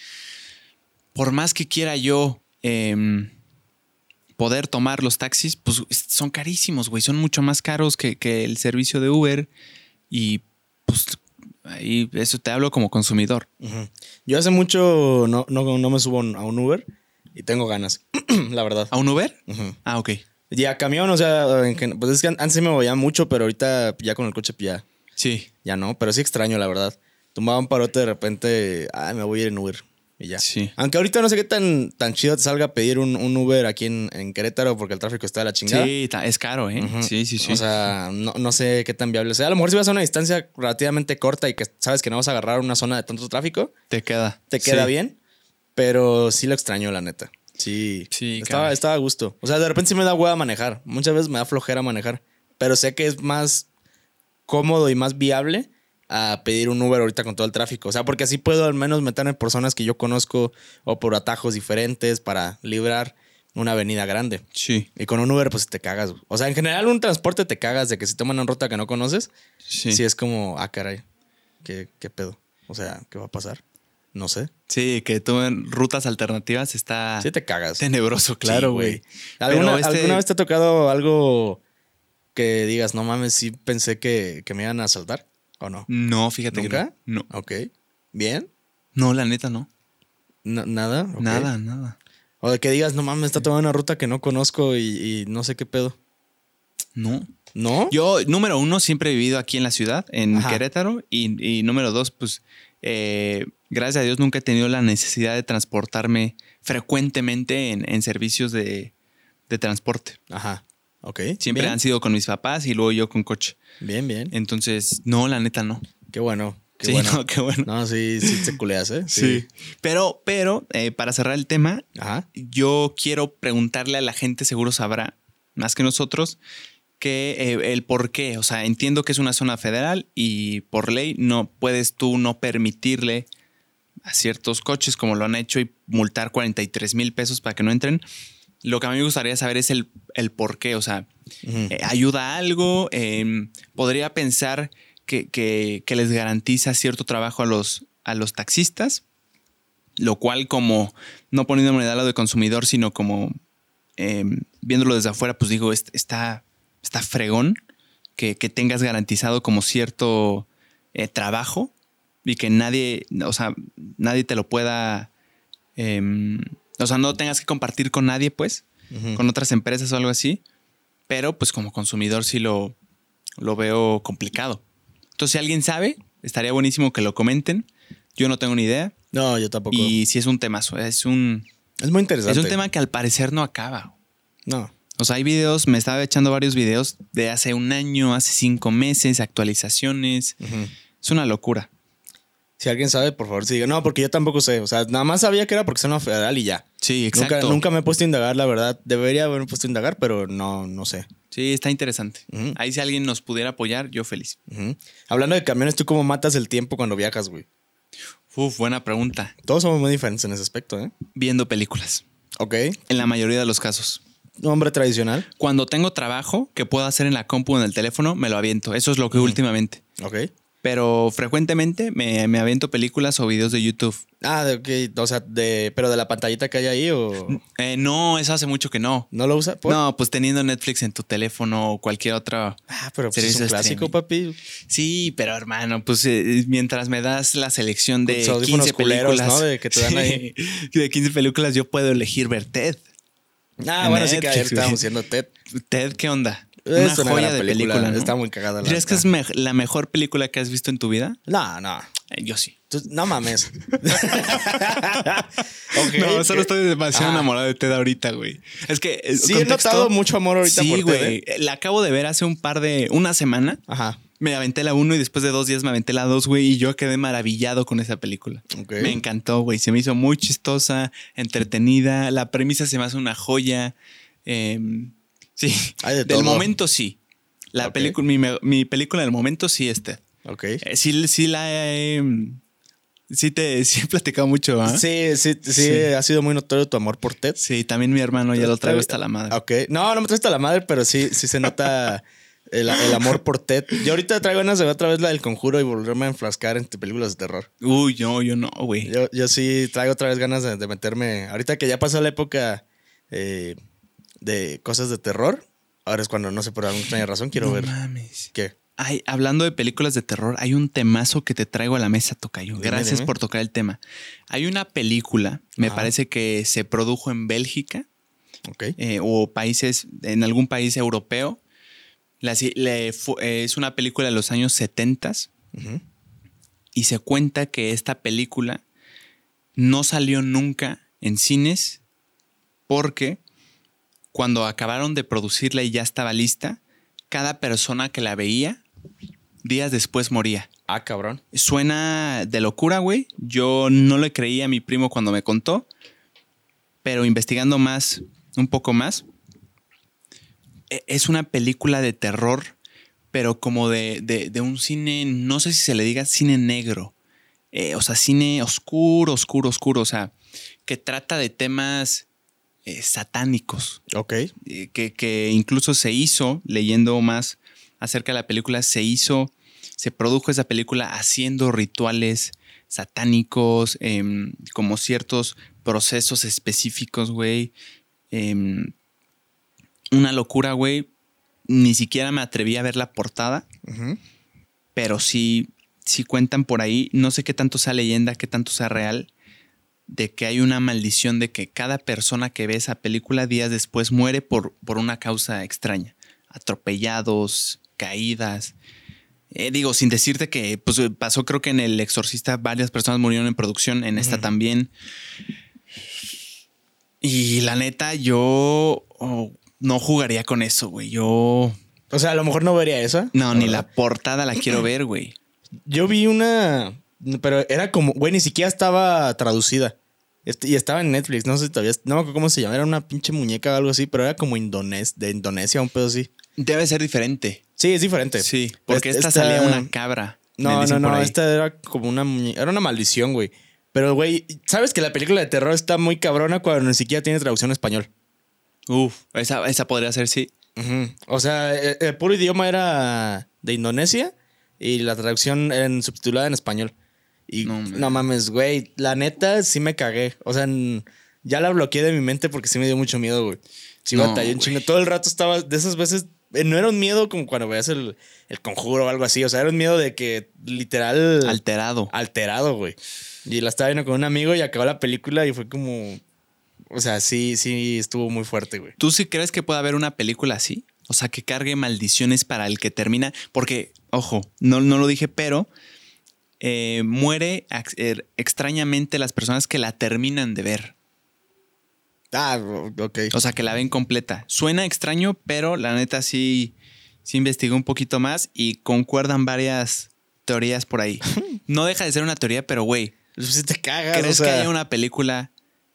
por más que quiera yo em, poder tomar los taxis, pues son carísimos, güey. Son mucho más caros que, que el servicio de Uber. Y pues ahí eso te hablo como consumidor. Yo hace mucho no, no, no me subo a un Uber y tengo ganas, la verdad. ¿A un Uber? Ah, ok. Y a camión, o sea, pues es que an- antes sí me movía mucho, pero ahorita ya con el coche pues ya, Sí. ya no. Pero sí extraño, la verdad. Tumbaba un parote de repente, ah, me voy a ir en Uber. Y ya. Sí. Aunque ahorita no sé qué tan, tan chido te salga pedir un, un Uber aquí en, en Querétaro porque el tráfico está de la chingada. Sí, es caro, ¿eh? Sí, sí, sí. O sea, no, no sé qué tan viable sea. A lo mejor si vas a una distancia relativamente corta y que sabes que no vas a agarrar una zona de tanto tráfico, te queda. te queda Sí. bien, pero sí lo extraño, la neta. Sí, Sí, estaba, caray. estaba a gusto. O sea, de repente sí me da hueva manejar. Muchas veces me da flojera manejar, pero sé que es más cómodo y más viable a pedir un Uber ahorita con todo el tráfico. O sea, porque así puedo al menos meterme por zonas que yo conozco o por atajos diferentes para librar una avenida grande. Sí, Y con un Uber, pues te cagas. O sea, en general, un transporte te cagas de que si toman una ruta que no conoces, sí. sí, Sí, es como, ah, caray, ¿qué, ¿qué pedo? O sea, ¿qué va a pasar? No sé. que tú en rutas alternativas está Sí te cagas. tenebroso, claro, Sí, güey. ¿Alguna, Pero este- ¿Alguna vez te ha tocado algo que digas, no mames, sí pensé que, que me iban a asaltar? ¿O no? No, fíjate ¿Nunca? que no. No. Ok. ¿Bien? No, la neta no. Na- ¿Nada? Nada, nada. O de que digas, no mames, está tomando una ruta que no conozco y, y no sé qué pedo. No. ¿No? Yo, número uno, siempre he vivido aquí en la ciudad, en Ajá. Querétaro. Y, y número dos, pues, eh, gracias a Dios nunca he tenido la necesidad de transportarme frecuentemente en, en servicios de, de transporte. Ajá. Ok. Siempre bien. han sido con mis papás y luego yo con coche. Bien, bien. Entonces, no, la neta no. Qué bueno. Qué sí, bueno. no, qué bueno. No, sí, sí te culeas, ¿eh? Pero, pero, eh, para cerrar el tema, Ajá. yo quiero preguntarle a la gente, seguro sabrá, más que nosotros, que eh, el por qué. O sea, entiendo que es una zona federal y por ley no puedes tú no permitirle a ciertos coches, como lo han hecho, y multar 43 mil pesos para que no entren. Lo que a mí me gustaría saber es el, el por qué. O sea, eh, ayuda a algo. Eh, podría pensar que, que- que les garantiza cierto trabajo a los, a los taxistas, lo cual como no poniéndome del lado de consumidor, sino como eh, viéndolo desde afuera, pues digo, est- está, está fregón que, que tengas garantizado como cierto eh, trabajo y que nadie, o sea, nadie te lo pueda, em, o sea, no tengas que compartir con nadie, pues con otras empresas o algo así. Pero pues como consumidor sí lo, lo veo complicado. Entonces, si alguien sabe, estaría buenísimo que lo comenten. Yo no tengo ni idea. No, yo tampoco. Y si es un temazo, es un, es muy interesante. es un tema que al parecer no acaba. No. O sea, hay videos, me estaba echando varios videos de hace un año, hace cinco meses, actualizaciones. Es una locura. Si alguien sabe, por favor, siga. No, porque yo tampoco sé. O sea, nada más sabía que era porque es una federal y ya. Sí, exacto. nunca me he puesto a indagar, la verdad. Debería haberme puesto a indagar, pero no, no sé. Sí, está interesante. Ahí si alguien nos pudiera apoyar, yo feliz. Hablando de camiones, ¿tú cómo matas el tiempo cuando viajas, güey? Uf, buena pregunta. Todos somos muy diferentes en ese aspecto, ¿eh? Viendo películas. Ok. En la mayoría de los casos. Hombre tradicional. Cuando tengo trabajo que puedo hacer en la compu o en el teléfono, me lo aviento. Eso es lo que últimamente. Ok. Pero frecuentemente me, me aviento películas o videos de YouTube. Ah, de, ok. O sea, de, pero de la pantallita que hay ahí o. Eh, no, eso hace mucho que no. ¿No lo usa? ¿Por? No, pues teniendo Netflix en tu teléfono o cualquier otra. Ah, pero pues es un clásico, streaming. papi. Sí, pero hermano, pues eh, mientras me das la selección de Con tus audífonos 15 culeros, películas. ¿no? De que te dan ahí. De 15 películas yo puedo elegir ver Ted. Ah, En bueno, sí que ayer estábamos haciendo TED. Ted, ¿qué onda? Es Una joya gran de película. ¿no? Está muy cagada la ¿Crees que es me- la mejor película que has visto en tu vida? No, no. Eh, yo sí. Tú- no mames. No, solo estoy demasiado Ah. enamorado de Ted ahorita, güey. Es que. eh, Sí, he contexto- notado mucho amor ahorita Sí, por Ted, güey. ¿eh? La acabo de ver hace un par de. Una semana. Ajá. Me aventé la 1 y después de dos días me aventé la 2, güey. Y yo quedé maravillado con esa película. Me encantó, güey. Se me hizo muy chistosa, entretenida. La premisa se me hace una joya. Em, sí. Hay de del todo. momento sí. La película, mi, mi película del momento sí es Ted. Ok. Eh, sí, sí la he. em, sí te sí he platicado mucho, ¿ah? Sí, sí, sí, Sí. ha sido muy notorio tu amor por Ted. Sí, también mi hermano ya lo traigo hasta la madre. Ok. No, no me traes hasta la madre, pero sí, sí se nota el, el amor por Ted. Yo ahorita traigo ganas de ver otra vez la del conjuro y volverme a enflascar en películas de terror. Uy, yo, yo no, güey. Yo, yo sí traigo otra vez ganas de, de meterme. Ahorita que ya pasó la época eh, de cosas de terror, ahora es cuando no sé por alguna extraña razón quiero No ver. mames. ¿Qué? Ay, hablando de películas de terror, hay un temazo que te traigo a la mesa, Tocayo. Dime, Gracias dime. por tocar el tema. Hay una película, me parece que se produjo en Bélgica Ok. eh, o países, en algún país europeo. La le eh, es una película de los años 70 Ujú. y se cuenta que esta película no salió nunca en cines porque cuando acabaron de producirla y ya estaba lista, cada persona que la veía días después moría. Ah, cabrón. Suena de locura, güey. Yo no le creí a mi primo cuando me contó, pero investigando más, un poco más, e- es una película de terror, pero como de, de- de un cine, no sé si se le diga cine negro, Eh, o sea, cine oscuro, oscuro, oscuro, o sea, que trata de temas eh, satánicos Ok. eh, que, que incluso se hizo, leyendo más acerca de la película, se hizo, se produjo esa película haciendo rituales satánicos, em, como ciertos procesos específicos, güey. Em, una locura, güey. Ni siquiera me atreví a ver la portada. Pero sí, sí cuentan por ahí, no sé qué tanto sea leyenda, qué tanto sea real, de que hay una maldición de que cada persona que ve esa película días después muere por, por una causa extraña. Atropellados, caídas. Eh, digo, sin decirte que pues, pasó, creo que en El Exorcista varias personas murieron en producción, en esta también. Y la neta, yo oh, no jugaría con eso, güey. Yo. O sea, a lo mejor no vería esa. No, ni ¿verdad? la portada la quiero ver, güey. Yo vi una. Pero era como. Güey, ni siquiera estaba traducida. Este- Y estaba en Netflix. No sé si todavía. No me acuerdo cómo se llama. Era una pinche muñeca o algo así. Pero era como indones, de Indonesia, un pedo así. Debe ser diferente. Sí, es diferente. Sí, porque Esta- esta, salía una cabra. No, no, no. Esta era como una muñeca. Era una maldición, güey. Pero, güey, ¿sabes que la película de terror está muy cabrona cuando ni siquiera tiene traducción en español? Uf, esa, esa podría ser, sí. O sea, el, el puro idioma era de Indonesia y la traducción en subtitulada en español. Y No, mames, güey, la neta sí me cagué. O sea, ya la bloqueé de mi mente porque sí me dio mucho miedo, güey. Sí, No, batallé un chingo. Todo el rato estaba de esas veces. eh, No era un miedo como cuando veías el, el conjuro o algo así. O sea, era un miedo de que literal Alterado. alterado, güey. Y la estaba viendo con un amigo y acabó la película y fue como. O sea, sí, sí, estuvo muy fuerte, güey. ¿Tú sí crees que puede haber una película así? O sea, que cargue maldiciones para el que termina. Porque, ojo, no, no lo dije, pero eh, muere er- extrañamente las personas que la terminan de ver. Ah, ok. O sea, que la ven completa. Suena extraño, pero la neta sí, sí investigué un poquito más y concuerdan varias teorías por ahí. No deja de ser una teoría, pero güey, Si te cagas. ¿crees o sea, que haya una película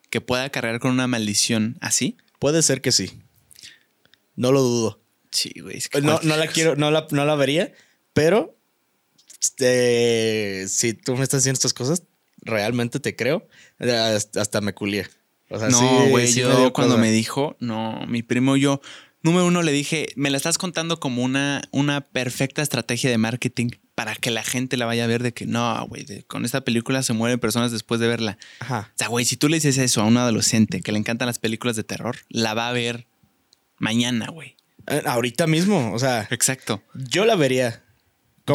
que pueda cargar con una maldición así? Puede ser que sí. No lo dudo. Sí, güey. es que No, no la quiero, no la, no la vería, pero este, si tú me estás diciendo estas cosas, realmente te creo. Hasta, hasta me culié. O sea, No, güey, sí yo cuando cosa. me dijo, no, mi primo, yo, número uno, le dije, me la estás contando como una, una perfecta estrategia de marketing para que la gente la vaya a ver de que no, güey, con esta película se mueren personas después de verla. Ajá. O sea, güey, si tú le dices eso a un adolescente que le encantan las películas de terror, la va a ver mañana, güey. Eh, Ahorita mismo, o sea, Exacto. yo la vería.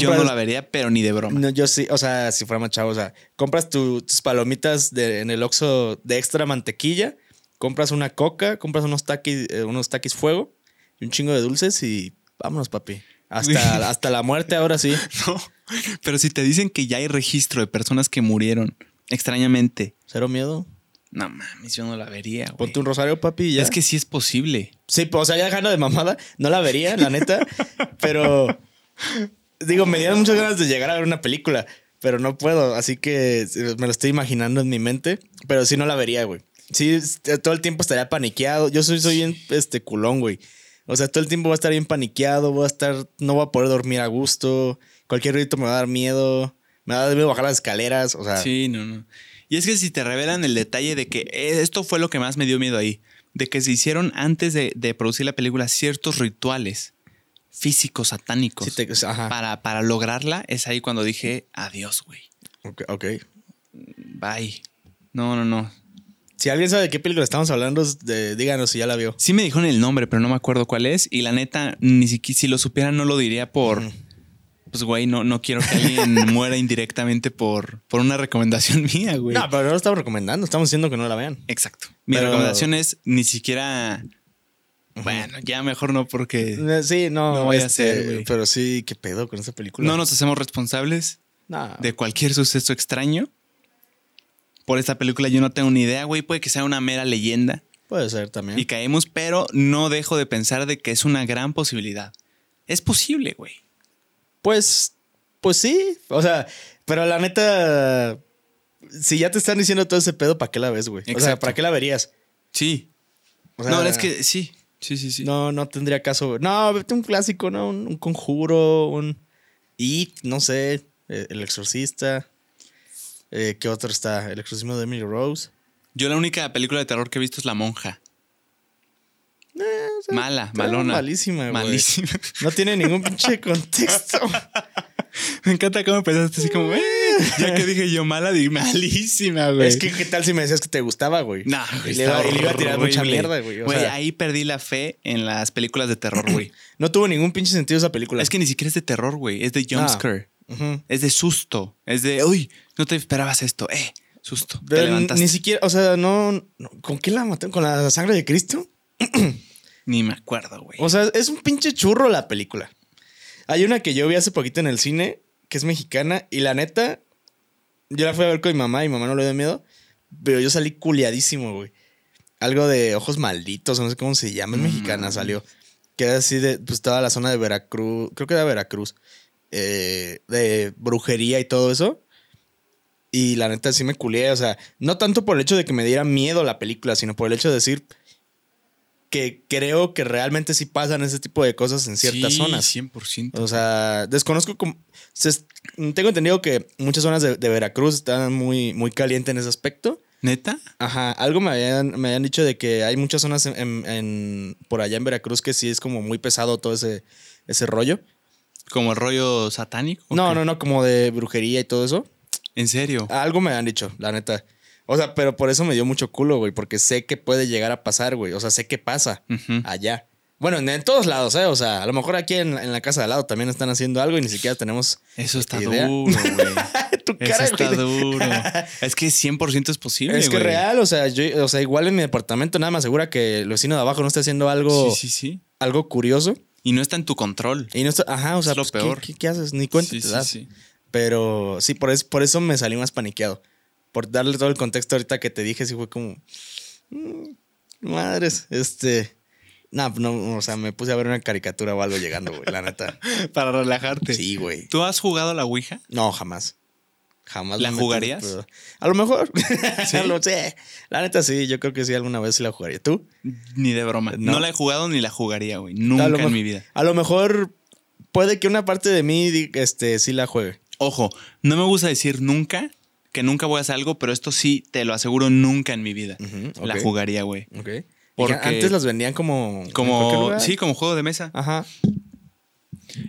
Yo no la vería, pero ni de broma. No, yo sí, o sea, si fuera más chavo, o sea, compras tu- tus palomitas de, en el Oxxo de extra mantequilla, compras una coca, compras unos taquis, eh, unos taquis fuego y un chingo de dulces y vámonos, papi. Hasta, hasta la muerte ahora sí. No, pero si te dicen que ya hay registro de personas que murieron extrañamente, Cero miedo. no mames, yo no la vería, güey. Ponte un rosario, papi, y ya. Es que sí es posible. Sí, pues, o sea, ya dejando de mamada, no la vería, la neta. pero digo, me dieron muchas ganas de llegar a ver una película, pero no puedo, así que me lo estoy imaginando en mi mente, pero sí no la vería, güey. Sí, todo el tiempo estaría paniqueado. Yo soy, soy bien este culón, güey. O sea, todo el tiempo voy a estar bien paniqueado, voy a estar, no voy a poder dormir a gusto. Cualquier ruido me va a dar miedo. Me va a dar miedo bajar las escaleras. O sea, Sí, no, no. Y es que si te revelan el detalle de que eh, esto fue lo que más me dio miedo ahí, de que se hicieron antes de, de producir la película ciertos rituales físicos, satánicos, sí te- ajá. para, para lograrla, es ahí cuando dije, adiós, güey. Ok, ok. Bye. No, no, no. Si alguien sabe de qué película estamos hablando, de- díganos si ya la vio. Sí me dijeron el nombre, pero no me acuerdo cuál es. Y la neta, ni siquiera si lo supiera no lo diría por... Pues, güey, no, no quiero que alguien muera indirectamente por, por una recomendación mía, güey. No, pero no lo estamos recomendando, estamos diciendo que no la vean. Exacto. Mi Pero- recomendación es ni siquiera... Bueno, ya mejor no porque Eh, Sí, no, No voy a este, hacer, güey. Pero sí, ¿qué pedo con esa película? no nos hacemos responsables No. de cualquier suceso extraño. Por esta película yo no tengo ni idea, güey. Puede que sea una mera leyenda Puede ser también. y caemos, pero no dejo de pensar de que es una gran posibilidad. Es posible, güey. Pues, pues sí. O sea, pero la neta, si ya te están diciendo todo ese pedo, ¿para qué la ves, güey? O sea. ¿para qué la verías? Sí. O sea, no, es que sí. Sí, sí, sí. No, no tendría caso. No, vete un clásico, ¿no? Un, un conjuro, un It, no sé, eh, El Exorcista. Eh, ¿Qué otro está? El Exorcismo de Emily Rose. Yo la única película de terror que he visto es La Monja. Eh, o sea, Mala, malona. Malísima, güey. Malísima. No tiene ningún pinche contexto. Me encanta cómo empezaste así como, eh, ya que dije yo mala, di malísima, güey. Es que, ¿qué tal si me decías que te gustaba, güey? No, y güey, le, iba, le iba a tirar mucha mierda, güey. O Güey, sea, ahí perdí la fe en las películas de terror, güey. no tuvo ningún pinche sentido esa película. es que ni siquiera es de terror, güey. Es de No. jumpscare. Ujú. Es de susto. Es de, uy, no te esperabas esto. Eh, susto. te Pero levantaste. ni siquiera, o sea, no, no- ¿Con qué la mataron? ¿Con la sangre de Cristo? Ni me acuerdo, güey. O sea, es un pinche churro la película. Hay una que yo vi hace poquito en el cine, que es mexicana, y la neta, yo la fui a ver con mi mamá y mi mamá no le dio miedo, pero yo salí culiadísimo, güey. Algo de ojos malditos, no sé cómo se llama, es Mm. mexicana, salió. Que era así de, pues toda la zona de Veracruz, creo que era Veracruz, eh, de brujería y todo eso. Y la neta sí me culié, o sea, no tanto por el hecho de que me diera miedo la película, sino por el hecho de decir que creo que realmente sí pasan ese tipo de cosas en ciertas Sí, zonas. 100%. O sea, desconozco cómo... se- tengo entendido que muchas zonas de, de Veracruz están muy, muy calientes en ese aspecto. ¿Neta? Ajá, algo me habían, me habían dicho de que hay muchas zonas en, en- en- por allá en Veracruz que sí es como muy pesado todo ese, ese rollo. ¿Como el rollo satánico? ¿o No, qué? no, no, como de brujería y todo eso. ¿En serio? Algo me han dicho, la neta. O sea, pero por eso me dio mucho culo, güey, porque sé que puede llegar a pasar, güey. O sea, sé que pasa allá. Bueno, en, en todos lados, ¿eh? O sea, a lo mejor aquí en, en la casa de al lado también están haciendo algo y ni siquiera tenemos Eso está idea. duro, güey. tu Eso cara, está güey. duro. Es que 100% es posible, Es que güey. real, o sea, yo, o sea, igual en mi departamento nada más asegura que el vecino de abajo no está haciendo algo, Sí, sí, sí. algo curioso. Y no está en tu control. Y no está, ajá, o sea, Es lo pues, ¿qué- peor. ¿qué, qué haces? Ni cuenta Sí, te sí, das. sí. Pero sí, por eso, por eso me salí más paniqueado. Por darle todo el contexto ahorita que te dije, sí fue como. mm, madres, este. No, no, o sea, me puse a ver una caricatura o algo llegando, güey, la neta. Para relajarte. Sí, güey. ¿Tú has jugado a la Ouija? No, jamás. Jamás. ¿La jugarías? pero- A lo mejor. ¿Sí? Lo sé. La neta sí, yo creo que sí, alguna vez sí la jugaría. ¿Tú? Ni de broma. No. No, la he jugado ni la jugaría, güey. Nunca en mi vida. A lo mejor puede que una parte de mí este, sí la juegue. Ojo, no me gusta decir nunca que nunca voy a hacer algo, pero esto sí te lo aseguro nunca en mi vida. La jugaría, güey. Ok. Porque- antes las vendían como. Como, sí, como juego de mesa. Ajá.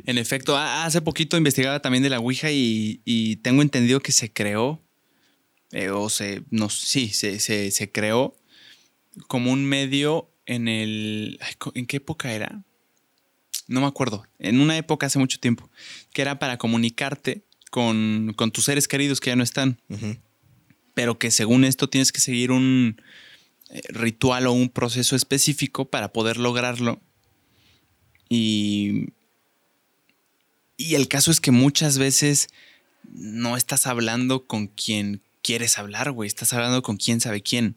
En efecto, hace poquito investigaba también de la Ouija y, y tengo entendido que se creó, eh, o se, no, sí, se, se, se creó como un medio en el, ¿en qué época era? No me acuerdo, en una época hace mucho tiempo, que era para comunicarte con, con tus seres queridos que ya no están, pero que según esto tienes que seguir un eh, ritual o un proceso específico para poder lograrlo. Y, y el caso es que muchas veces no estás hablando con quien quieres hablar, güey. Estás hablando con quién sabe quién.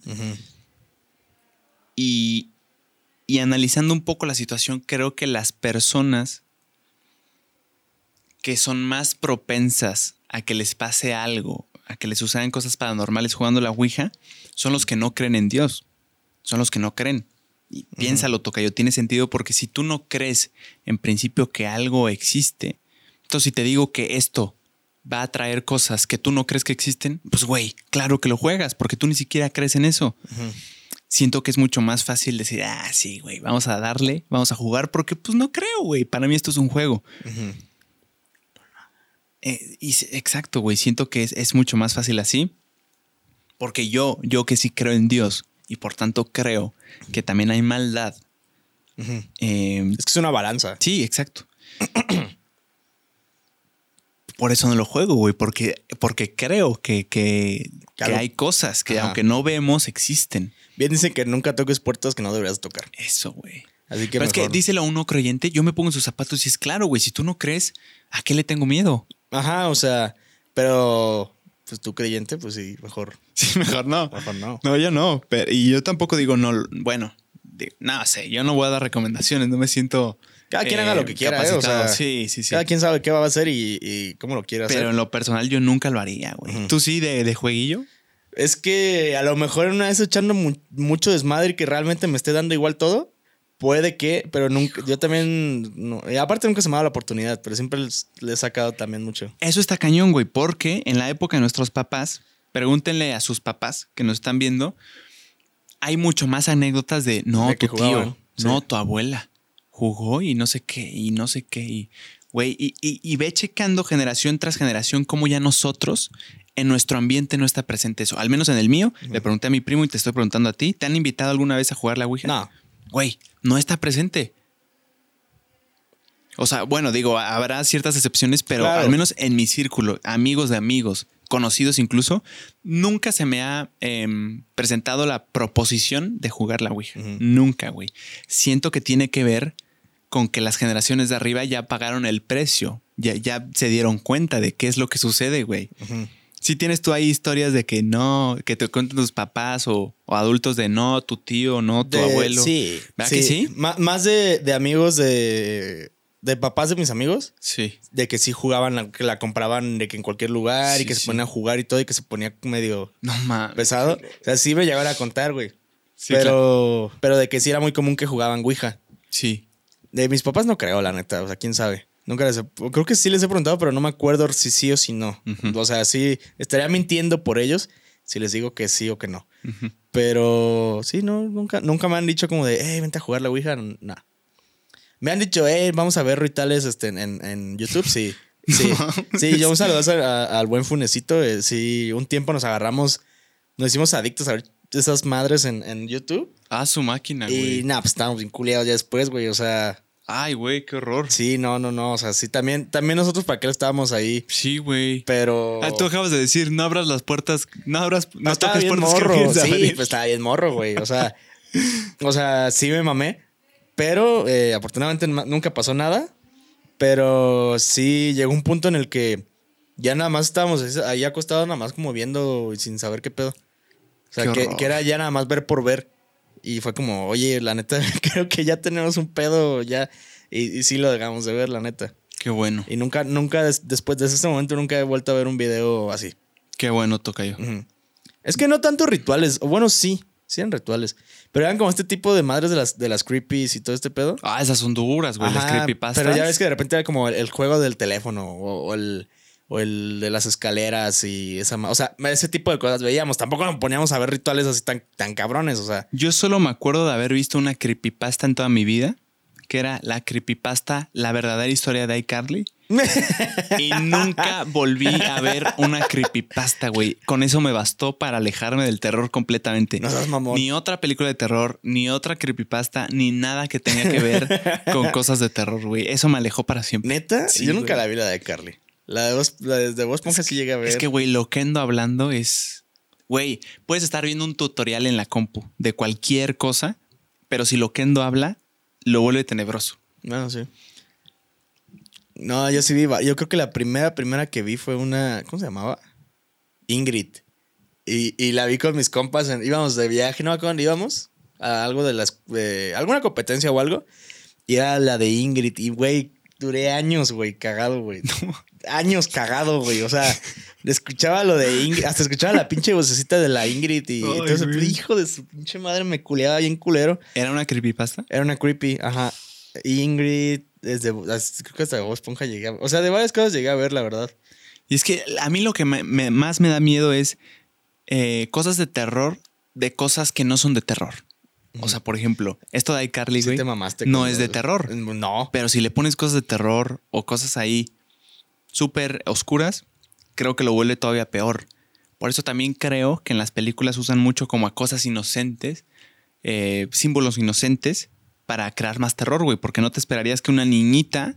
Y, y analizando un poco la situación, creo que las personas que son más propensas a que les pase algo, a que les sucedan cosas paranormales jugando la Ouija, son los que no creen en Dios. Son los que no creen. Y piénsalo, Tocayo, tiene sentido porque si tú no crees en principio que algo existe, entonces si te digo que esto va a traer cosas que tú no crees que existen, pues güey, claro que lo juegas porque tú ni siquiera crees en eso siento que es mucho más fácil decir, ah, sí, güey, vamos a darle, vamos a jugar, porque pues no creo, güey. Para mí esto es un juego. Eh, y exacto, güey, siento que es, es mucho más fácil así, porque yo, yo que sí creo en Dios y por tanto creo que también hay maldad. Eh, Es que es una balanza. sí, exacto. Por eso no lo juego, güey, porque, porque creo que, que, hay cosas que Ajá. aunque no vemos, existen. Bien dicen que nunca toques puertas que no deberías tocar. Eso, güey. Así que Pero es que díselo a uno creyente, yo me pongo en sus zapatos y es claro, güey, si tú no crees, ¿a qué le tengo miedo? Ajá, o sea, pero pues tú creyente, pues sí, mejor, Sí, mejor no. mejor no. No, yo no. Pero, y yo tampoco digo, no, bueno, di- no sé, yo no voy a dar recomendaciones, no me siento. Cada quien haga lo que quiera, ¿eh? O sea, sí, sí, sí. Cada quien sabe qué va a hacer y, y cómo lo quiere hacer. Pero en lo personal yo nunca lo haría, güey. ¿Tú sí de, de jueguillo? Es que a lo mejor una vez echando mu- mucho desmadre y que realmente me esté dando igual todo, puede que, pero nunca, yo también, no, y aparte nunca se me ha dado la oportunidad, pero siempre le he sacado también mucho. Eso está cañón, güey, porque en la época de nuestros papás, pregúntenle a sus papás que nos están viendo, hay mucho más anécdotas de, no, De tu tío, sí. no, tu abuela jugó y no sé qué, y no sé qué, y, güey, y, y- y ve checando generación tras generación cómo ya nosotros, en nuestro ambiente no está presente eso. Al menos en el mío, le pregunté a mi primo y te estoy preguntando a ti, ¿te han invitado alguna vez a jugar la Ouija? No, Güey, no está presente. O sea, bueno, digo, habrá ciertas excepciones, pero Claro. al menos en mi círculo, amigos de amigos, conocidos incluso, nunca se me ha em, presentado la proposición de jugar la Ouija. Nunca, güey. Siento que tiene que ver con que las generaciones de arriba ya pagaron el precio, ya, ya se dieron cuenta de qué es lo que sucede, güey. Si tienes tú ahí historias de que no, que te cuentan tus papás o, o adultos de no, tu tío, no, tu De- abuelo. Sí. ¿Verdad que sí? Más de, de amigos de. De papás de mis amigos. Sí. De que sí jugaban, la- que la compraban de que en cualquier lugar y Sí, que se sí. ponían a jugar y todo y que se ponía medio No mames. pesado. O sea, sí me llegaron a contar, güey. Sí, pero, pero de que sí era muy común que jugaban Ouija. Sí. De mis papás no creo, la neta. O sea, quién sabe. Nunca les he- Creo que sí les he preguntado, pero no me acuerdo si sí o si no. O sea, sí estaría mintiendo por ellos si les digo que sí o que no. Pero sí, no, nunca, nunca me han dicho como de, hey, vente a jugar la Ouija. No. Me han dicho, hey, vamos a ver rituales este, en, en YouTube. Sí. Sí, sí, yo un saludo al buen Funecito. eh, sí, un tiempo nos agarramos, nos hicimos adictos a ver esas madres en, en YouTube. Ah, su máquina, Y güey. nada, pues estábamos bien culiados ya después, güey. O sea, Ay, güey, qué horror. sí, no, no, no. O sea, sí, también, también nosotros para qué estábamos ahí. Sí, güey. Pero. Ah, tú acabas de decir, no abras las puertas, no abras, no, No, toques bien puertas que morro. a Sí, abrir. pues estaba bien morro, güey. O sea, o sea, sí me mamé. Pero eh, afortunadamente nunca pasó nada. Pero sí llegó un punto en el que ya nada más estábamos ahí acostados, nada más como viendo y sin saber qué pedo. O sea, que, que era ya nada más ver por ver. Y fue como, oye, la neta, creo que ya tenemos un pedo ya. Y, y sí lo dejamos de ver, la neta. Qué bueno, Y nunca, nunca, des- después de ese momento, nunca he vuelto a ver un video así. qué bueno, Tocayo. Ujú. Es que no tanto rituales, o bueno, sí, sí eran rituales, pero eran como este tipo de madres de las, de las creepies y todo este pedo. Ah, esas son duras, güey, las creepypastas. Pero ya ves que de repente era como el, el juego del teléfono o, o el, o el de las escaleras y esa... O sea, ese tipo de cosas veíamos. Tampoco nos poníamos a ver rituales así tan, tan cabrones, o sea... Yo solo me acuerdo de haber visto una creepypasta en toda mi vida, que era la creepypasta La verdadera historia de iCarly. Y nunca volví a ver una creepypasta, güey. Con eso me bastó para alejarme del terror completamente. No seas mamón. Ni otra película de terror, ni otra creepypasta, ni nada que tenga que ver con cosas de terror, güey. Eso me alejó para siempre. ¿Neta? Sí, Yo nunca la vi la de Carly. La de vos, la de vos Esponja sí llegué a ver. Es que, güey, lo que ando hablando es. Güey, puedes estar viendo un tutorial en la compu de cualquier cosa, pero si lo que ando habla, lo vuelve tenebroso. Bueno, sí. No, yo sí vi. Yo creo que la primera, primera que vi fue una. ¿Cómo se llamaba? Ingrid. Y, y la vi con mis compas. en- íbamos de viaje, no acuerdo dónde íbamos. A algo de las. de alguna competencia o algo. Y era la de Ingrid. Y, güey, duré años, güey, cagado, güey. Años cagado, güey. O sea, escuchaba lo de Ingrid. Hasta escuchaba la pinche vocecita de la Ingrid. Y Ay, entonces, güey. hijo de su pinche madre, me culeaba bien culero. ¿Era una creepypasta? Era una creepy, ajá. Ingrid, desde, creo que hasta Bob Esponja llegué a O sea, de varias cosas llegué a ver, la verdad. Y es que a mí lo que me- me- más me da miedo es eh, cosas de terror de cosas que no son de terror. O sea, por ejemplo, esto de iCarly, Sí güey, te mamaste no es de terror. No. Pero si le pones cosas de terror o cosas ahí súper oscuras, creo que lo vuelve todavía peor. Por eso también creo que en las películas usan mucho como a cosas inocentes, eh, símbolos inocentes, para crear más terror, güey. Porque no te esperarías que una niñita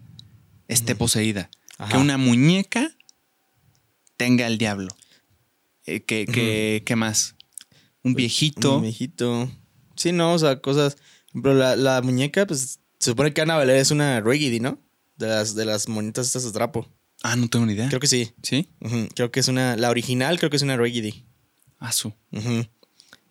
esté poseída. Ajá. Que una muñeca tenga el diablo. Eh, que, que- ¿Qué más? Un viejito. Un viejito. Sí, no, o sea, cosas. Pero la, la muñeca, pues, se supone que Annabelle es una Raggedy, ¿no? De las, de las monitas estas de trapo. Ah, no tengo ni idea. Creo que sí. ¿Sí? Creo que es una. La original creo que es una Raggedy. Ah, su. Ujú.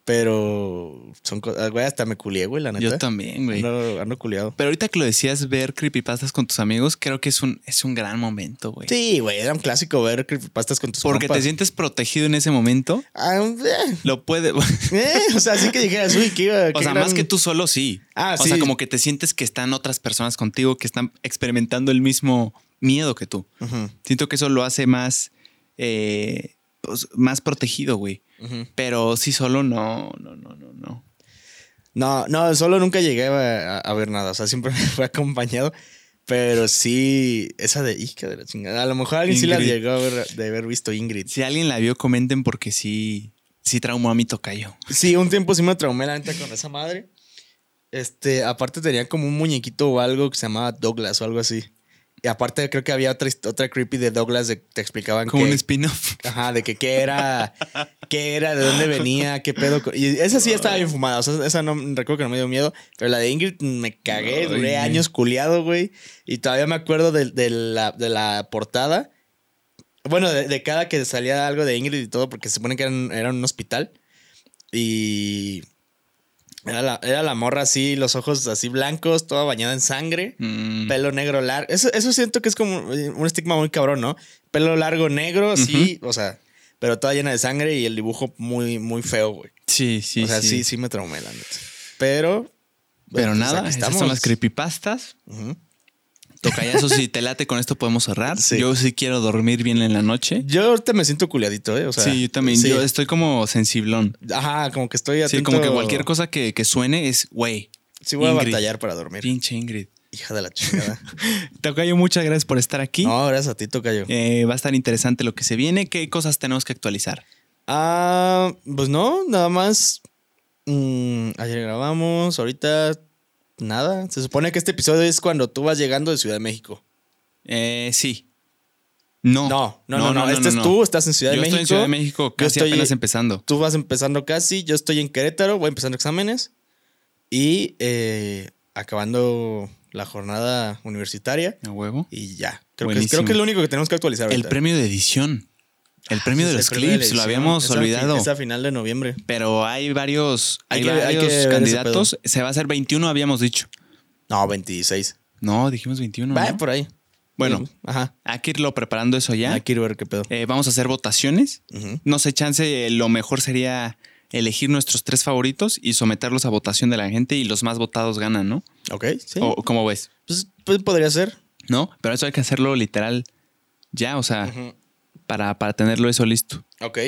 Pero son cosas. Güey, hasta me culié, güey, la neta. Yo también, güey. Ando, ando culiado. Pero ahorita que lo decías, ver creepypastas con tus amigos, creo que es un, es un gran momento, güey. Sí, güey, era un clásico ver creepypastas con tus Porque te sientes protegido en ese momento. Ah, eh, Lo puede. o eh, o sea, así que dijeras, uy, iba. qué sea, gran- más que tú solo, sí. Ah, o sí. sea, como que te sientes que están otras personas contigo que están experimentando el mismo miedo que tú. Siento que eso lo hace más. eh, pues, más protegido, güey. Pero sí solo no, no, no, no, no. No, no, solo nunca llegué a, a ver nada. O sea, siempre me fue acompañado. Pero sí, esa de hija de la chingada. A lo mejor alguien sí la llegó a ver, de haber visto Ingrid. Si alguien la vio, comenten porque sí, sí traumó a mi tocayo. Sí, un tiempo sí me traumé la neta con esa madre. Este, aparte tenía como un muñequito o algo que se llamaba Douglas o algo así. Y aparte creo que había otra, otra creepy de Douglas de te explicaban Como un spin-off. ajá, de que qué era, qué era, de dónde venía, qué pedo. Y esa sí estaba bien fumada, o sea, esa no recuerdo que no me dio miedo, pero la de Ingrid me cagué, duré años culiado, güey, y todavía me acuerdo de, de la, de la portada. Bueno, de, de cada que salía algo de Ingrid y todo, porque se supone que era un, era un hospital. Y era la, era la morra así, los ojos así blancos, toda bañada en sangre. Mm, Pelo negro largo. Eso, eso siento que es como un estigma muy cabrón, ¿no? Pelo largo negro, así, o sea, pero toda llena de sangre y el dibujo muy, muy feo, güey. sí, sí, o sea, sí. sí, me traumé, la neta. Pero. Pero pues, nada, estamos. son las creepypastas. Ujú. Tocayazo, si te late, con esto podemos cerrar. Sí. Yo sí quiero dormir bien en la noche. Yo ahorita me siento culiadito, ¿eh? O sea, sí, yo también. sí. Yo estoy como sensiblón. Ajá, como que estoy atento. Sí, como que cualquier cosa que, que suene es, güey, Sí, voy a batallar para dormir. pinche Ingrid. Hija de la chingada. Tocayo, muchas gracias por estar aquí. no, gracias a ti, Tocayo. Eh, va a estar interesante lo que se viene. ¿Qué cosas tenemos que actualizar? Ah, pues no, nada más. Mm, ayer grabamos, ahorita nada. Se supone que este episodio es cuando tú vas llegando de Ciudad de México. Eh, sí. No. No, no, no, no. este es no. tú, estás en Ciudad Yo de estoy México. en Ciudad de México, Yo casi estoy- apenas empezando. Tú vas empezando casi, yo estoy en Querétaro, voy empezando exámenes y eh, acabando la jornada universitaria A huevo. y ya. Creo que, creo que es lo único que tenemos que actualizar. El ahorita. premio de edición. El premio de Es el los premio de la clips, lo habíamos Esa- olvidado. Esa final de noviembre. Pero hay varios, hay, Hay que- hay varios candidatos. Se va a hacer 21, habíamos dicho. No, 26. No, dijimos 21. Va ¿no? por ahí. Bueno. Ajá. Hay que irlo preparando eso ya. Hay que ir a ver qué pedo. Eh, vamos a hacer votaciones. No sé, chance, lo mejor sería elegir nuestros tres favoritos y someterlos a votación de la gente y los más votados ganan, ¿no? Ok, sí. ¿O cómo ves? Pues, pues podría ser. ¿No? Pero eso hay que hacerlo literal ya, o sea, Ujú. Para, para tenerlo eso listo. Ok.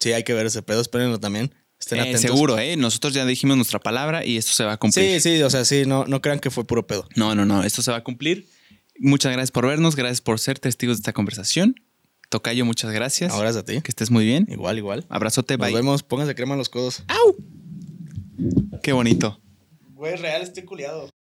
Sí, hay que ver ese pedo. Espérenlo también. Estén Eh, atentos. seguro, ¿eh? Nosotros ya dijimos nuestra palabra y esto se va a cumplir. Sí, sí, o sea, sí, no, no crean que fue puro pedo. No, no, no, esto se va a cumplir. Muchas gracias por vernos, gracias por ser testigos de esta conversación. Tocayo, muchas gracias. Ahora es a ti. Que estés muy bien. Igual, igual. Abrazote, Nos bye. vemos. Pónganse crema en los codos. Qué bonito. Güey, real, estoy culiado.